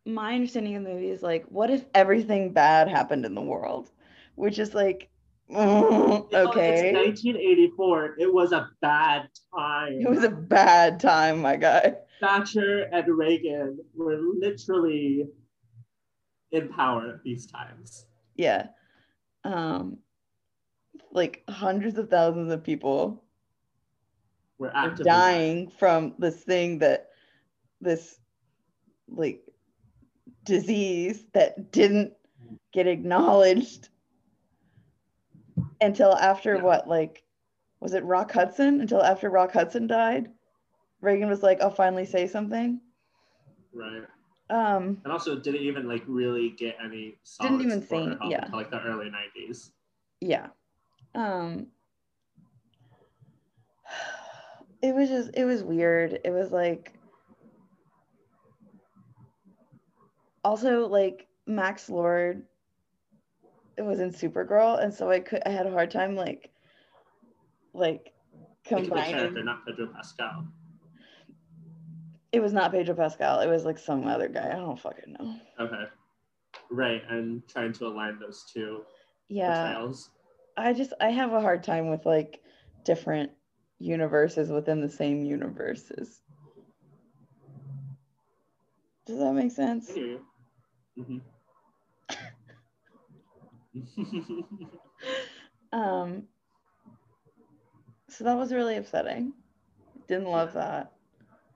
my understanding of the movie is like, what if everything bad happened in the world? Which is like, mm, okay. It's 1984. It was a bad time. It was a bad time, my guy. Thatcher and Reagan were literally in power at these times. Yeah. Um, like hundreds of thousands of people We're actively dying from this thing that this like disease that didn't get acknowledged until after Yeah. what like was it Rock Hudson until after Rock Hudson died Reagan was like I'll finally say something right. um And also didn't even like really get any solid Didn't even say- yeah. until like the early 90s. yeah um it was just it was weird it was like also like max lord it was in supergirl and so i could i had a hard time like like Pick the character, combining not Pedro Pascal. it was not pedro pascal it was like some other guy i don't fucking know Okay. Right, and trying to align those two yeah portrayals. I just I have a hard time with like different universes within the same universes. Does that make sense? I hear you. Mhm. Um so that was really upsetting. Didn't love that.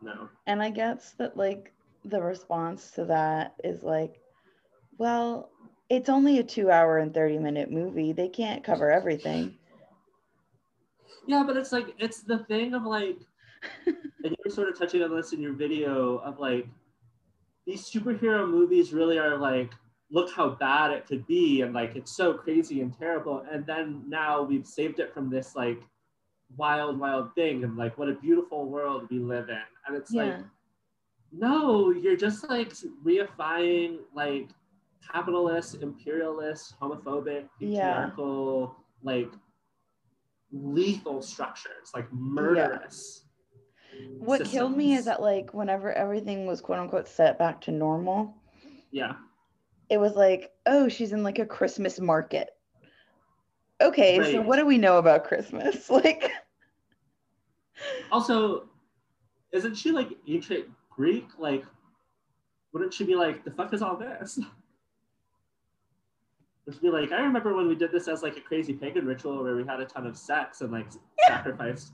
no. And I guess that like the response to that is like, well, it's only a 2 hour and 30 minute movie. They can't cover everything. Yeah, but it's like it's the thing of like, and you were sort of touching on this in your video of like, these superhero movies really are like, look how bad it could be, and like it's so crazy and terrible, and then now we've saved it from this like wild, wild thing, and like what a beautiful world we live in, and it's like, no, you're just like reifying like capitalist, imperialist, homophobic, Yeah. patriarchal, like lethal structures, like murderous. What killed me is that like whenever everything was quote unquote set back to normal, Yeah. It was like, oh, she's in like a Christmas market. Okay, so what do we know about Christmas? Like, Also, isn't she like ancient Greek? Like, wouldn't she be like, the fuck is all this? Just be like, I remember when we did this as like a crazy pagan ritual where we had a ton of sex and like sacrificed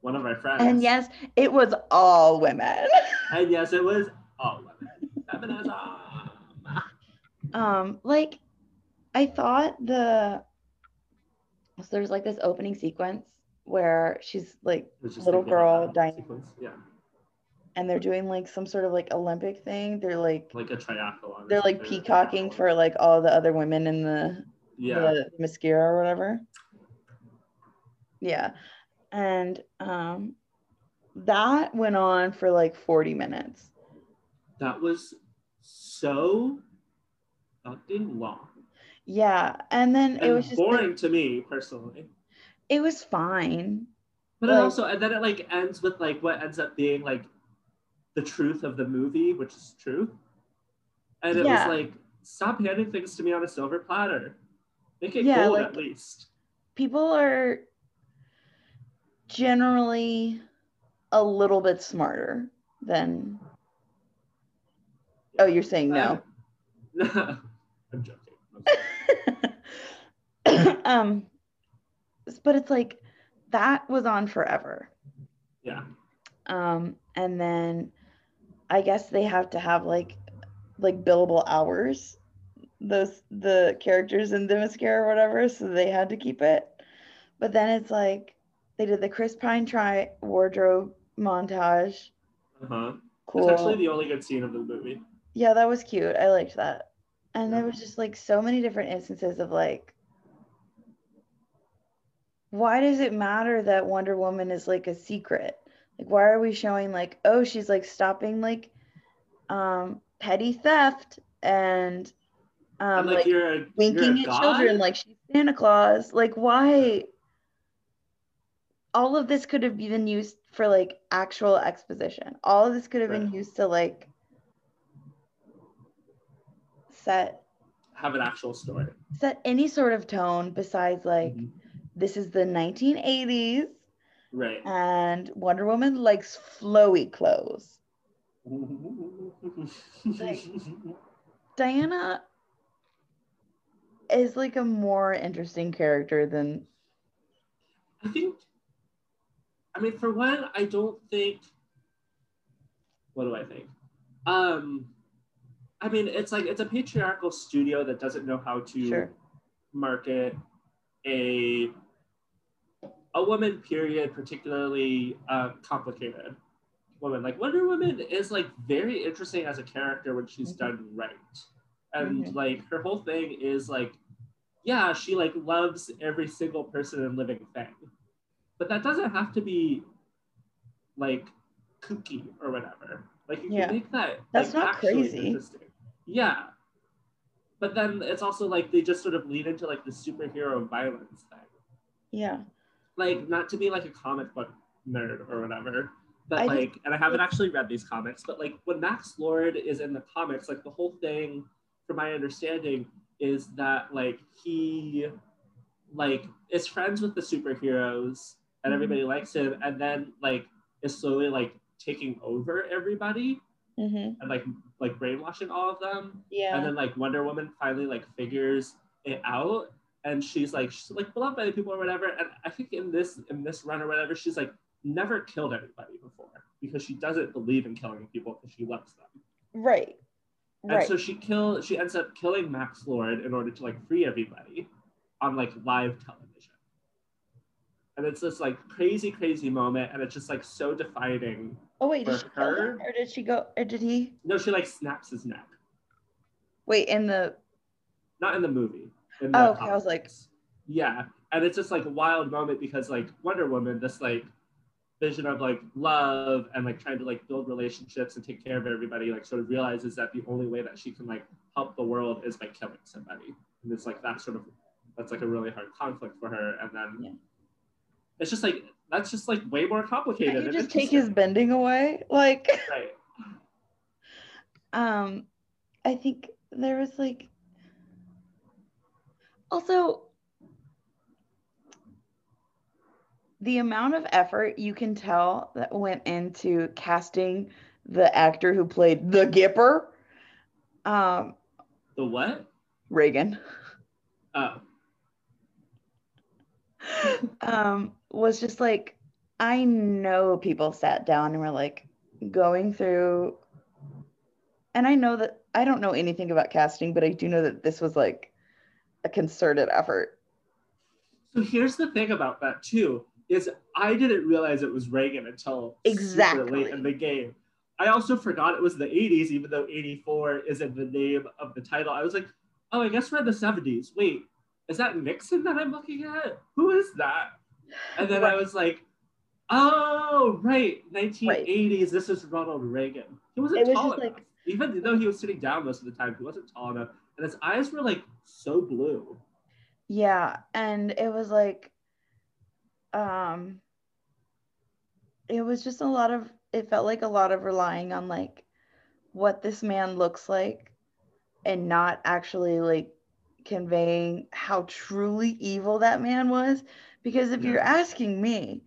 one of our friends. And yes, it was all women. And yes, it was all women. Feminism. Um, like I thought the so there's like this opening sequence where she's like Little like girl dying. sequence. Yeah, and they're doing like some sort of like Olympic thing. They're like like a triathlon. they're like peacocking for like all the other women in the Yeah. Themyscira or whatever. Yeah. And um that went on for like 40 minutes. That was so fucking long. Yeah. And then it was just boring to me personally. it was fine. But it Like- also, and then it like ends with like what ends up being like the truth of the movie, which is truth. And it Yeah. was like, stop handing things to me on a silver platter. Make it Yeah, gold like- at least. People are generally a little bit smarter than Oh, you're saying no. no. I'm joking. um but it's like that was on forever Yeah. um and then i guess they have to have like like billable hours those the characters in Themyscira or whatever so they had to keep it but then it's like they did the chris pine try wardrobe montage Uh-huh. cool It's actually the only good scene of the movie. yeah that was cute i liked that and there was just like so many different instances of like why does it matter that wonder woman is like a secret? Like why are we showing like oh she's like stopping like um petty theft and um and like, like, you're a winking you're at children like she's santa claus? Like why all of this could have been used for like actual exposition. All of this could have been used to like set have an actual story. set any sort of tone besides like Mhm. this is the 1980s Right. and Wonder Woman likes flowy clothes. Like- Diana is like a more interesting character than I think, I mean, for one, I don't think. What do I think? Um, I mean, it's like it's a patriarchal studio that doesn't know how to sure. market a a woman. Period, particularly uh, complicated woman. Like Wonder Woman is like very interesting as a character when she's Mhm. done right, and Mhm. like her whole thing is like yeah, she like loves every single person and living thing. But that doesn't have to be like kooky or whatever. Like you Yeah. can make that That's like, not crazy. Interesting. Yeah. But then it's also like they just sort of lead into like the superhero violence thing. Yeah. Like not to be like a comic book nerd or whatever. But I like, and I haven't actually read these comics, but like when Max Lord is in the comics, like the whole thing, from my understanding, is that like he like is friends with the superheroes and Mhm. everybody likes him and then like is slowly like taking over everybody hmm and like like brainwashing all of them Yeah. and then like wonder woman finally like figures it out and she's like she's like beloved by the people or whatever and i think in this in this run or whatever she's like never killed anybody before because she doesn't believe in killing people because she loves them right. and Right. so she kill she ends up killing Max Lord in order to like free everybody on like live television. And it's this like crazy, crazy moment, and it's just like so defining. Oh wait, did she kill him or did she go or did he No, she like snaps his neck. wait in the Not in the movie. In the Oh, okay, I was like- Yeah. And it's just like a wild moment because like Wonder Woman, this like vision of like love and like trying to like build relationships and take care of everybody, like sort of realizes that the only way that she can like help the world is by killing somebody. And it's like that sort of that's like a really hard conflict for her. And then Yeah. it's just like that's just like way more complicated. Can't you just take his bending away? Like right. um I think there was like also the amount of effort you can tell that went into casting the actor who played the Gipper, um, The what? Reagan. Oh, um, was just like, I know people sat down and were like going through, and I know that I don't know anything about casting, but I do know that this was like a concerted effort. so here's the thing about that too is I didn't realize it was Reagan until super Exactly. late in the game. I also forgot it was the 80s, even though 84 is in the name of the title. I was like, oh, I guess we're in the 70s. Wait, is that Nixon that I'm looking at? Who is that? And then I was like, oh, right, 1980s. This is Ronald Reagan. He wasn't was tall enough. like- even though he was sitting down most of the time, he wasn't tall enough. And his eyes were like so blue. Yeah, and it was like um it was just a lot of it felt like a lot of relying on like what this man looks like and not actually like conveying how truly evil that man was because if you're asking me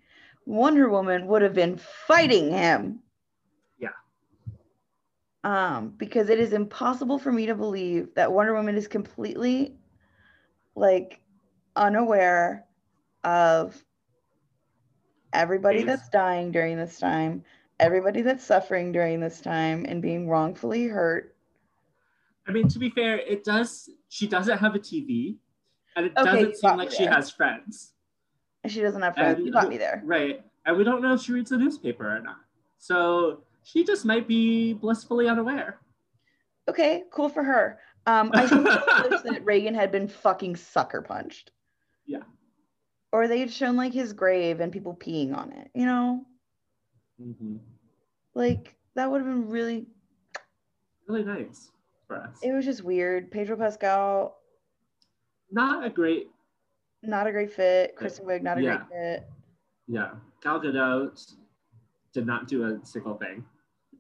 Wonder Woman would have been fighting him Yeah. um because it is impossible for me to believe that Wonder Woman is completely like unaware of everybody that's dying during this time, everybody that's suffering during this time and being wrongfully hurt. I mean, to be fair, it does. She doesn't have a TV, and it Okay, doesn't seem like she has friends. She doesn't have friends. And you got me there. Right. And we don't know if she reads the newspaper or not. So she just might be blissfully unaware. Okay, cool for her. Um, I wish that Reagan had been fucking sucker punched. Yeah. Or they'd shown like his grave and people peeing on it, you know? Mhm. Like that would have been really Really nice for us. it was just weird. Pedro Pascal, Not a great, not a great fit. Kristen Wiig, not a Yeah. great fit. yeah. Gal Gadot did not do a single thing.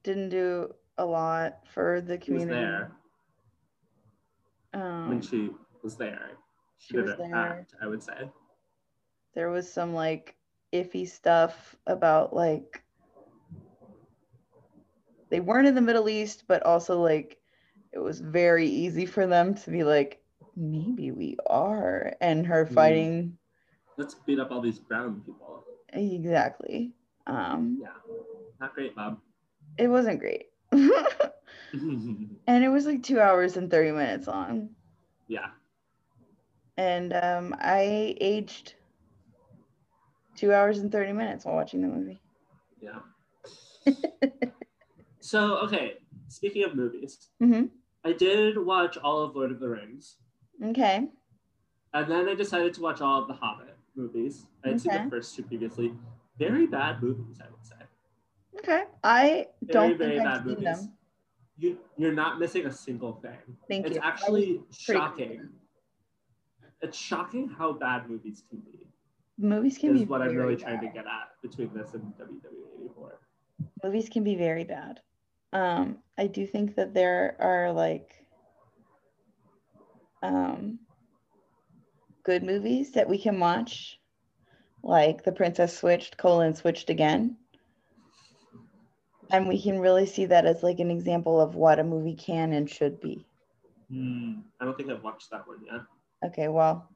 Didn't do a lot for the She was community. there Um, when she was there. She, she was there. act, I would say. there was some like iffy stuff about like they weren't in the Middle East, but also like it was very easy for them to be like, maybe we are, and her fighting Let's beat up all these brown people. exactly. Um, Yeah. Not great, Bob. it wasn't great, and it was like two hours and thirty minutes long, yeah. and um, I aged two hours and thirty minutes while watching the movie. Yeah. so, okay, speaking of movies, hmm I did watch all of Lord of the Rings, Okay. and then I decided to watch all of the Hobbit movies. I had seen the first two previously. Very bad movies, I would say. Okay. I don't very think bad movies. them. You, you're not missing a single thing. Thank it's you. Actually shocking. confident. It's shocking how bad movies can be. Movies can be Is what I'm really very trying to get at between this and WW84. Movies can be very bad. Um, I do think that there are like um good movies that we can watch, like The Princess Switched, colon switched again. And we can really see that as like an example of what a movie can and should be. Hmm, I don't think I've watched that one yet. Okay, well,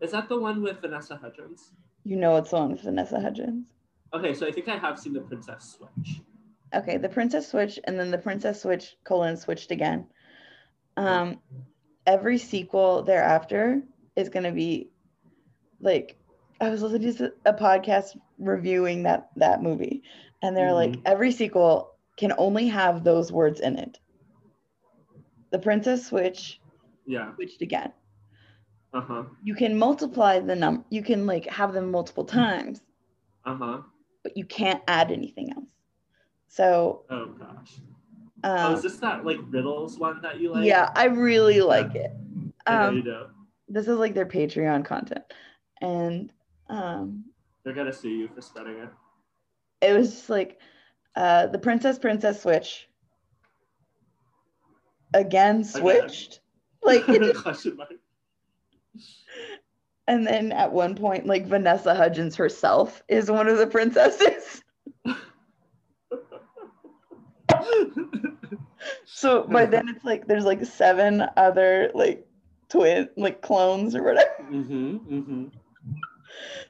Is that the one with Vanessa Hudgens? you know it's the one with Vanessa Hudgens. Okay, so I think I have seen the Princess Switch. Okay, the Princess Switch and then the Princess Switch colon switched again. Um, every sequel thereafter is gonna be like I was listening to a podcast reviewing that that movie, and they're like Mhm. every sequel can only have those words in it. The Princess Switch Yeah. switched again. Uh huh. You can multiply the number. You can like have them multiple times, Uh huh. but you can't add anything else. So, Oh gosh. Oh, um, is this that like riddles one that you like? yeah, I really like it. Um, you do. this is like their Patreon content, and um, They're gonna sue you for spreading it. it was just like uh, the Princess Princess Switch again switched, like, it just- and then at one point, like Vanessa Hudgens herself is one of the princesses. So by then it's like there's like seven other like twin, like clones or whatever. Mm-hmm. Mm-hmm.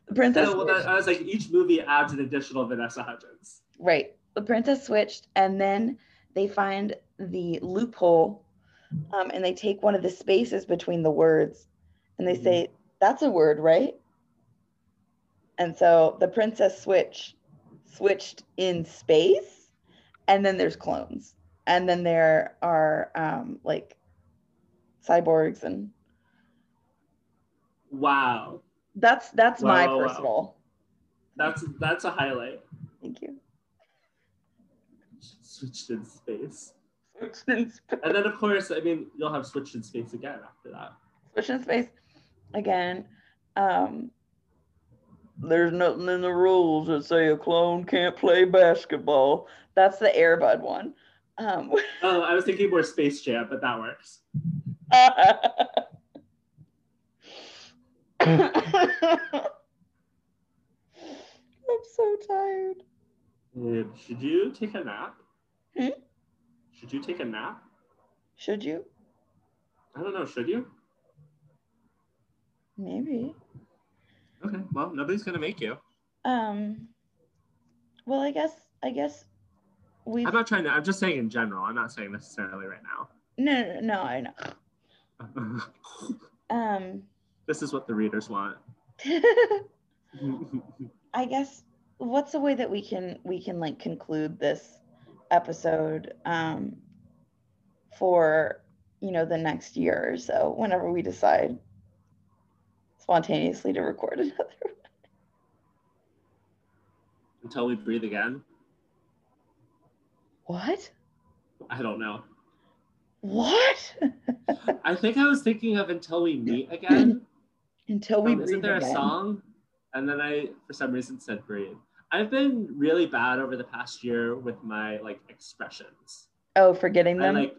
The princess. Oh, well, that, I was like, each movie adds an additional Vanessa Hudgens. Right. The princess switched, and then they find the loophole, um, and they take one of the spaces between the words, and they Mhm. say, "That's a word, right?" And so the princess switch switched in space, and then there's clones, and then there are um, like cyborgs, and Wow, that's that's my Wow, wow, wow. personal. that's that's a highlight. Thank you. Switched in space, Switched in space. and then of course, I mean, you'll have switched in space again after that. switch in space again. Um, there's nothing in the rules that say a clone can't play basketball. That's the Airbud one. Um, Oh, I was thinking more Space Jam, but that works. I'm so tired. Um, should you take a nap? Hmm? Should you take a nap? Should you? I don't know. Should you? Maybe. Okay. Well, nobody's gonna make you. Um. Well, I guess. I guess. We. I'm not trying to. I'm just saying in general. I'm not saying necessarily right now. No, no, no. I know. Um. this is what the readers want. I guess what's the way that we can we can like conclude this episode um for you know the next year or so whenever we decide spontaneously to record another one. Until we breathe again. What I don't know. what I think I was thinking of until we meet again. until we Um, isn't there again. a song? And then I, for some reason, said breathe. I've been really bad over the past year with my like expressions. oh forgetting I them like,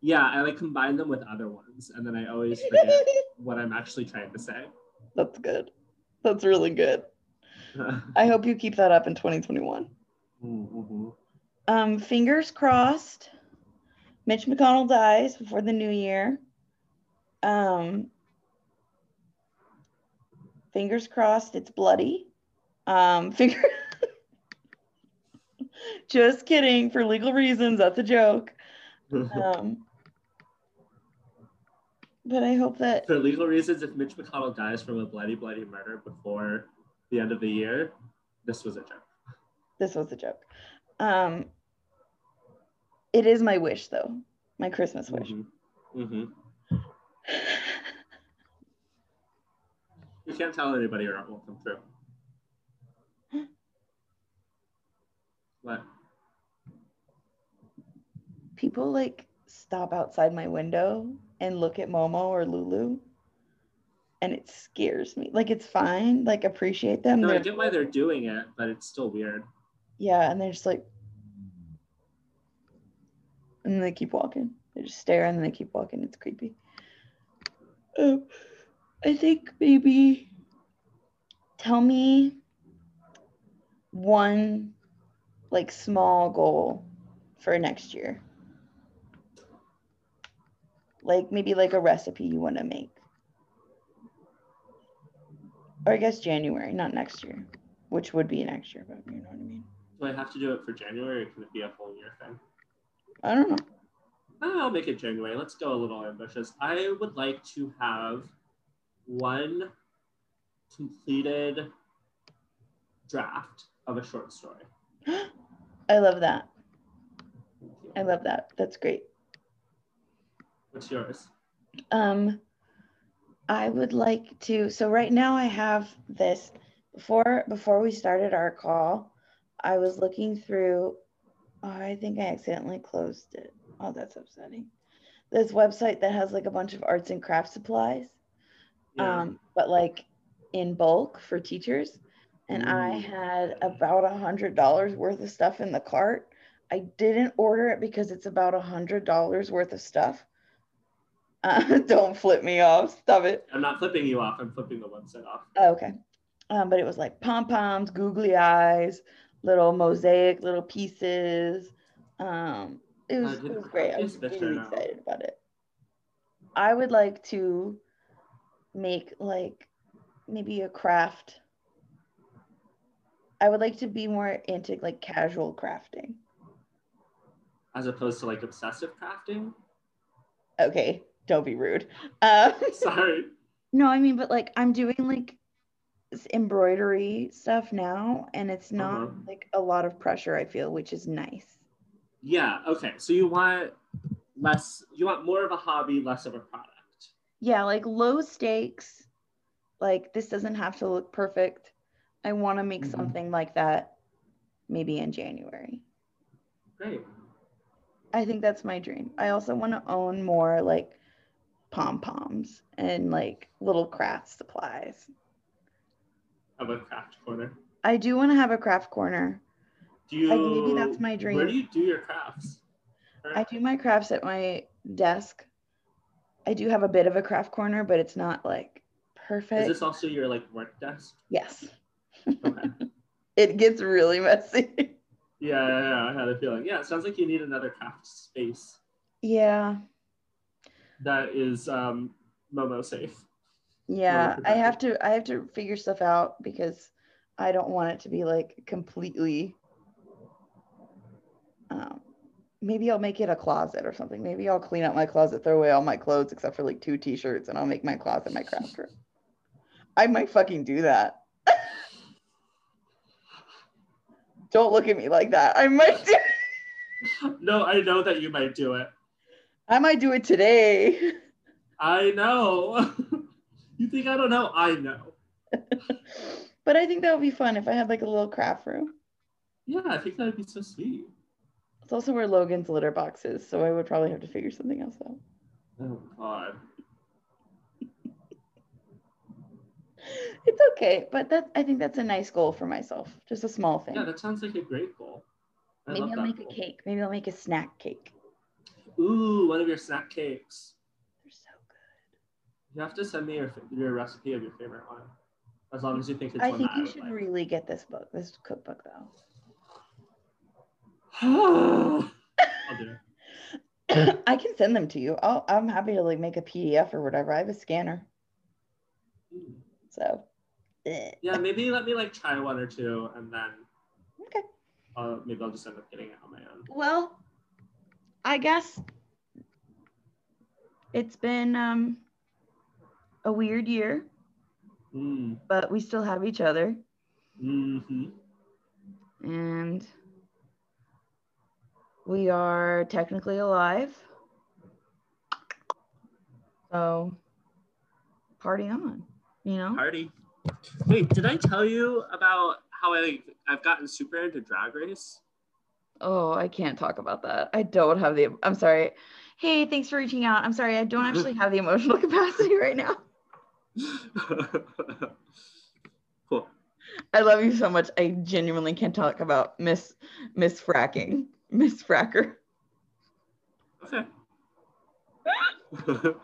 yeah, I like combine them with other ones, and then I always forget what I'm actually trying to say. that's good that's really good i hope you keep that up in 2021 Mhm. Um, fingers crossed. Mitch McConnell dies before the new year. Um, fingers crossed. It's bloody. Um, finger. Just kidding. For legal reasons, that's a joke. Um, but I hope that For legal reasons, if Mitch McConnell dies from a bloody, bloody murder before the end of the year, this was a joke. this was a joke. Um, it is my wish, though. My Christmas wish. Mhm. Mhm. You can't tell anybody or it won't come through. What? people like stop outside my window and look at Momo or Lulu and it scares me. Like it's fine, like appreciate them. No, I They're- get why they're doing it, but it's still weird. Yeah, and they're just like and they keep walking. They just stare and then they keep walking. It's creepy. Um, I think maybe tell me one like small goal for next year. Like maybe like a recipe you want to make. Or I guess January, not next year, which would be next year, but you know what I mean. Do I have to do it for January or can it be a whole year thing? I don't know. I'll make it January. Let's go a little ambitious. I would like to have one completed draft of a short story. I love that. I love that. That's great. What's yours? Um, I would like to. So right now I have this. Before before we started our call, I was looking through. Oh, I think I accidentally closed it. Oh, that's upsetting. This website that has like a bunch of arts and craft supplies, Yeah. um, but like in bulk for teachers. And I had about a hundred dollars worth of stuff in the cart. I didn't order it because it's about a hundred dollars worth of stuff. Uh, don't flip me off. Stop it. I'm not flipping you off. I'm flipping the website off. Oh, okay. Um, but it was like pom poms, googly eyes, little mosaic, little pieces. Um, it was, it was great. I was really excited about it. I would like to make like maybe a craft. I would like to be more into like casual crafting. As opposed to like obsessive crafting. Okay, don't be rude. Um, Sorry. no, I mean, but like I'm doing like embroidery stuff now, and it's not Uh-huh. like a lot of pressure. I feel, which is nice. Yeah. Okay. So you want less. You want more of a hobby, less of a product. Yeah, like low stakes. Like this doesn't have to look perfect. I want to make Mhm. something like that maybe in January. Great. I think that's my dream. I also want to own more like pom poms and like little craft supplies. Have a craft corner. I do want to have a craft corner. Do you? Like, maybe that's my dream. Where do you do your crafts? I do my crafts at my desk. I do have a bit of a craft corner, but it's not like perfect. Is this also your like work desk? yes. Okay. It gets really messy. yeah, yeah, yeah. I had a feeling. Yeah, it sounds like you need another craft space yeah. that is um, Momo safe. Yeah, I have to I have to figure stuff out because I don't want it to be like completely um maybe I'll make it a closet or something. Maybe I'll clean out my closet, throw away all my clothes except for like two t-shirts and I'll make my closet my craft room. I might fucking do that. don't look at me like that. I might do No, I know that you might do it. I might do it today. I know. You think I don't know? I know. but I think that would be fun if I had like a little craft room. Yeah, I think that would be so sweet. It's also where Logan's litter box is, so I would probably have to figure something else out. Oh God. It's okay, but that I think that's a nice goal for myself. Just a small thing. Yeah, that sounds like a great goal. I Maybe I'll make goal. a cake. Maybe I'll make a snack cake. Ooh, one of your snack cakes. They're so good. You have to send me your your recipe of your favorite one, as long as you think it's I one think that you would should like. really get this book, this cookbook though. I'll do it. I can send them to you. I'll, I'm happy to like make a PDF or whatever. I have a scanner, Mm. so. Yeah, maybe let me like try one or two, and then Okay. uh, maybe I'll just end up getting it on my own. Well, I guess it's been um a weird year, Mm. but we still have each other, hmm and we are technically alive. So, party on, you know? Party. Wait, did I tell you about how I I've gotten super into Drag Race? Oh, I can't talk about that. I don't have the. I'm sorry. Hey, thanks for reaching out. I'm sorry. I don't actually have the emotional capacity right now. cool. I love you so much. I genuinely can't talk about Miss Miss Fracking, Miss Fracker. Okay.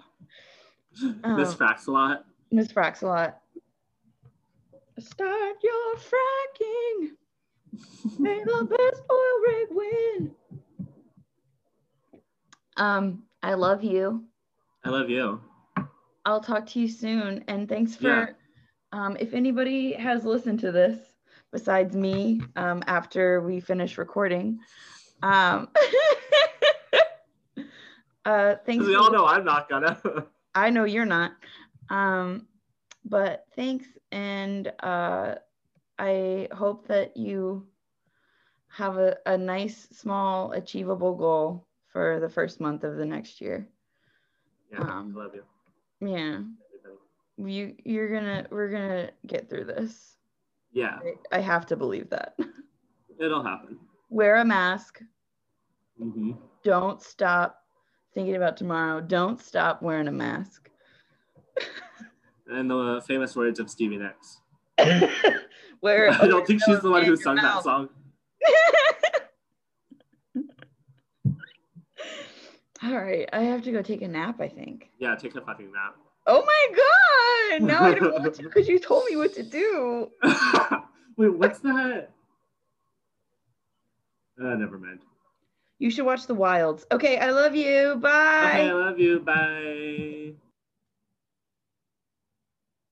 Miss Fracks a lot. Miss Fracks a lot. Start your fracking. May the best oil rig win. Um, I love you. I love you. I'll talk to you soon. And thanks for Yeah. um, if anybody has listened to this besides me um, after we finish recording. Um, uh, thanks. We all know I'm not gonna. I know you're not. Um, but thanks. And uh, I hope that you have a, a nice, small, achievable goal for the first month of the next year. yeah, Um, I love you. Yeah. You you're gonna we're gonna get through this. Yeah, I, I have to believe that. it'll happen. Wear a mask. hmm Don't stop thinking about tomorrow. Don't stop wearing a mask. And the famous words of Stevie Nicks. Wear I don't think she's the one who sung that song. All right, I have to go take a nap, I think. Yeah, take a fucking nap. Oh my god! Now I don't want to because you told me what to do. Wait, what's that? Uh, never mind. You should watch The Wilds. Okay, I love you. Bye. Okay, I love you. Bye.